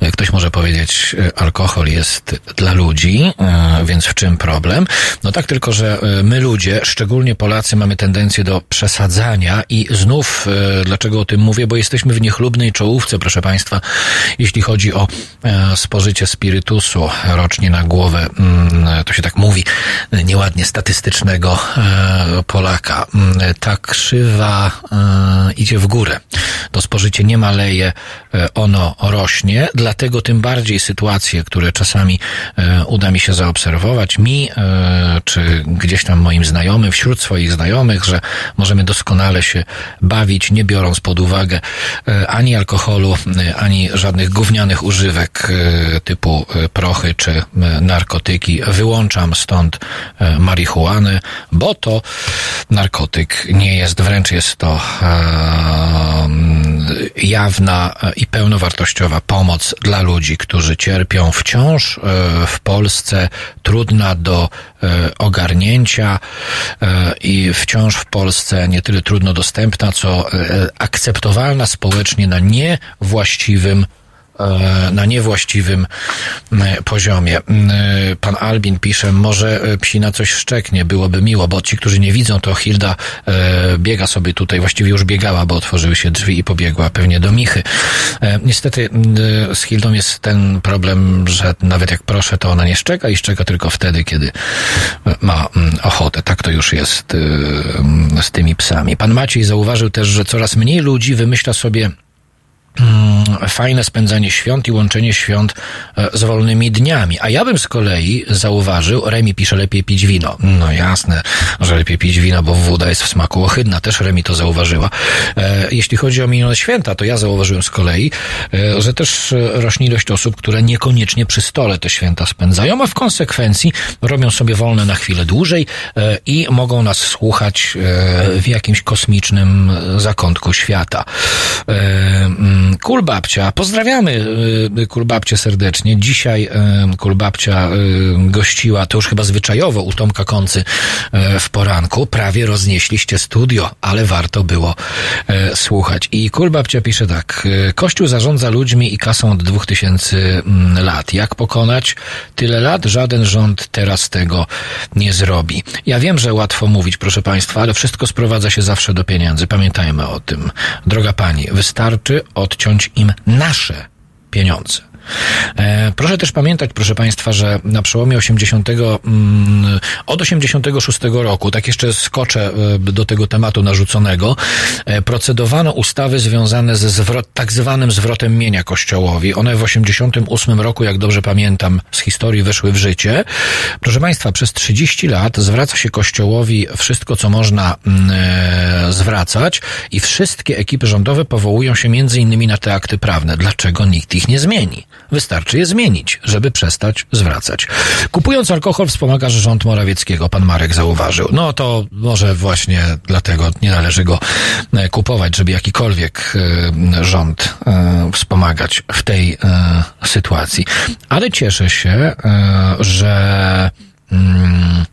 E, Ktoś może powiedzieć, e, alkohol jest dla ludzi, e, więc w czym problem? No tak tylko, że my ludzie, szczególnie Polacy, mamy tendencję do przesadzania i znów, dlaczego o tym mówię, bo jesteśmy w niechlubnej czołówce, proszę Państwa, jeśli chodzi o spożycie spirytusu rocznie na głowę, mm, to się tak mówi, nieładnie statystycznego Polaka. Mm, Ta krzywa idzie w górę. To spożycie nie maleje, ono rośnie, dlatego tym bardziej sytuacje, które czasami e, uda mi się zaobserwować, mi e, czy gdzieś tam moim znajomym, wśród swoich znajomych, że możemy doskonale się bawić, nie biorąc pod uwagę e, ani alkoholu, ani żadnych gównianych używek typu prochy czy narkotyki. Wyłączam stąd marihuanę, bo to narkotyk nie jest, wręcz jest to e, jawna e, i pełnowartościowa pomoc dla ludzi, którzy cierpią. Wciąż e, w Polsce, trudna do ogarnięcia i wciąż w Polsce nie tyle trudno dostępna, co akceptowalna społecznie na niewłaściwym na niewłaściwym e, poziomie. E, Pan Albin pisze, może e, psina coś szczeknie, byłoby miło, bo ci, którzy nie widzą, to Hilda e, biega sobie tutaj, właściwie już biegała, bo otworzyły się drzwi i pobiegła pewnie do Michy. E, niestety z Hildą jest ten problem, że nawet jak proszę, to ona nie szczeka i szczeka tylko wtedy, kiedy e, ma ochotę. Tak to już jest e, z tymi psami. Pan Maciej zauważył też, że coraz mniej ludzi wymyśla sobie fajne spędzanie świąt i łączenie świąt e, z wolnymi dniami. A ja bym z kolei zauważył, Remi pisze lepiej pić wino. No jasne, że lepiej pić wino, bo woda jest w smaku ohydna. Też Remi to zauważyła. E, Jeśli chodzi o minione święta, to ja zauważyłem z kolei, e, że też rośnie ilość osób, które niekoniecznie przy stole te święta spędzają, a w konsekwencji robią sobie wolne na chwilę dłużej i mogą nas słuchać w jakimś kosmicznym zakątku świata. Kulbabcia, pozdrawiamy e, Kulbabcię serdecznie. Dzisiaj e, Kulbabcia e, gościła, to już chyba zwyczajowo u Tomka Koncy w poranku. Prawie roznieśliście studio, ale warto było słuchać. I Kulbabcia pisze tak. Kościół zarządza ludźmi i kasą od dwóch tysięcy mm, lat. Jak pokonać tyle lat? Żaden rząd teraz tego nie zrobi. Ja wiem, że łatwo mówić, proszę Państwa, ale wszystko sprowadza się zawsze do pieniędzy. Pamiętajmy o tym. Droga Pani, wystarczy odciąć im nasze pieniądze. E, proszę też pamiętać, proszę Państwa, że na przełomie 80, mm, od 86 roku, tak jeszcze skoczę e, do tego tematu narzuconego, e, procedowano ustawy związane ze zwrot, tak zwanym zwrotem mienia kościołowi. One w 88 roku, jak dobrze pamiętam, z historii weszły w życie. Proszę Państwa, przez 30 lat zwraca się kościołowi wszystko, co można mm, zwracać i wszystkie ekipy rządowe powołują się między innymi na te akty prawne. Dlaczego nikt ich nie zmieni? Wystarczy je zmienić, żeby przestać zwracać. Kupując alkohol wspomagasz rząd Morawieckiego, pan Marek zauważył. No to może właśnie dlatego nie należy go e, kupować, żeby jakikolwiek e, rząd e, wspomagać w tej sytuacji. Ale cieszę się, że mm,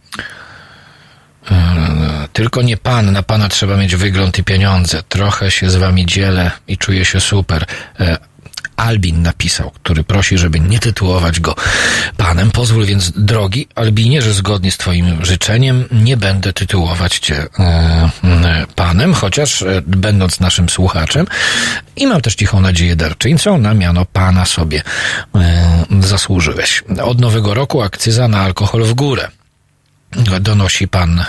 tylko nie pan, na pana trzeba mieć wygląd i pieniądze. Trochę się z wami dzielę i czuję się super. Albin napisał, który prosi, żeby nie tytułować go panem. Pozwól więc, drogi Albinie, że zgodnie z twoim życzeniem nie będę tytułować cię e, panem, chociaż e, będąc naszym słuchaczem i mam też cichą nadzieję darczyńcą, na miano pana sobie e, zasłużyłeś. Od nowego roku akcyza na alkohol w górę donosi pan e,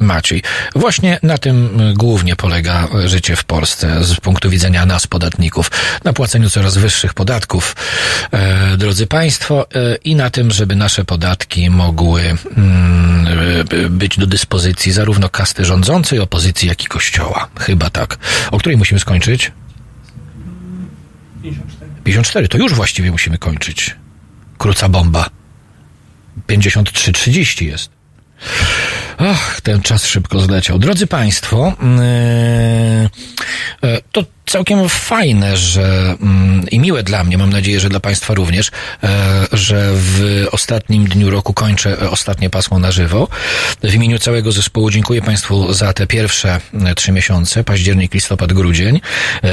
Maciej. Właśnie na tym e, głównie polega e, życie w Polsce z punktu widzenia nas, podatników. Na płaceniu coraz wyższych podatków, drodzy państwo, i na tym, żeby nasze podatki mogły mm, być do dyspozycji zarówno kasty rządzącej, opozycji, jak i kościoła. Chyba tak. O której musimy skończyć? 54. To już właściwie musimy kończyć. Króca bomba. 53.30 jest. Ach, ten czas szybko zleciał. Drodzy Państwo, yy, yy, to całkiem fajne, że mm, i miłe dla mnie, mam nadzieję, że dla Państwa również, e, że w ostatnim dniu roku kończę e, ostatnie pasmo na żywo. W imieniu całego zespołu dziękuję Państwu za te pierwsze e, trzy miesiące, październik, listopad, grudzień.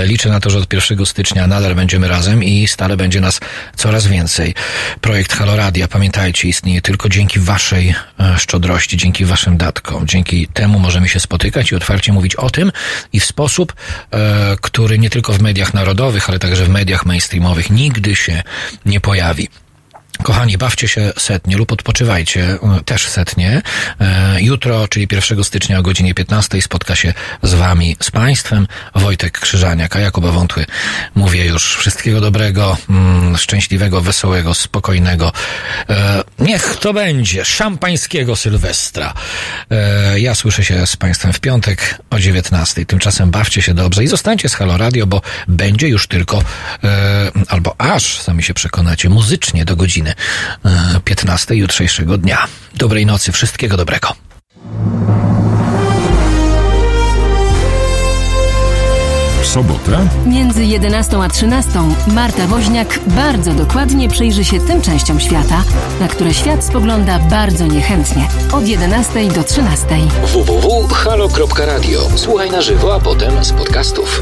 Liczę na to, że od 1 stycznia nadal będziemy razem i stale będzie nas coraz więcej. Projekt Haloradia, pamiętajcie, istnieje tylko dzięki Waszej szczodrości, dzięki Waszym datkom. Dzięki temu możemy się spotykać i otwarcie mówić o tym i w sposób, e, który nie tylko w mediach narodowych, ale także w mediach mainstreamowych nigdy się nie pojawi. Kochani, bawcie się setnie lub odpoczywajcie e, też setnie. E, Jutro, czyli 1 stycznia o godzinie 15 spotka się z Wami, z Państwem Wojtek Krzyżaniak, a Jakuba Wątły mówię już wszystkiego dobrego, mm, szczęśliwego, wesołego, spokojnego. E, Niech to będzie szampańskiego Sylwestra. Ja słyszę się z Państwem w piątek o 19. Tymczasem bawcie się dobrze i zostańcie z Halo Radio, bo będzie już tylko, albo aż, sami się przekonacie, muzycznie do godziny e, 15 jutrzejszego dnia. Dobrej nocy, wszystkiego dobrego. Sobotę Między 11 a 13 Marta Woźniak bardzo dokładnie przyjrzy się tym częściom świata, na które świat spogląda bardzo niechętnie. Od 11 do 13. www.halo.radio. Słuchaj na żywo, a potem z podcastów.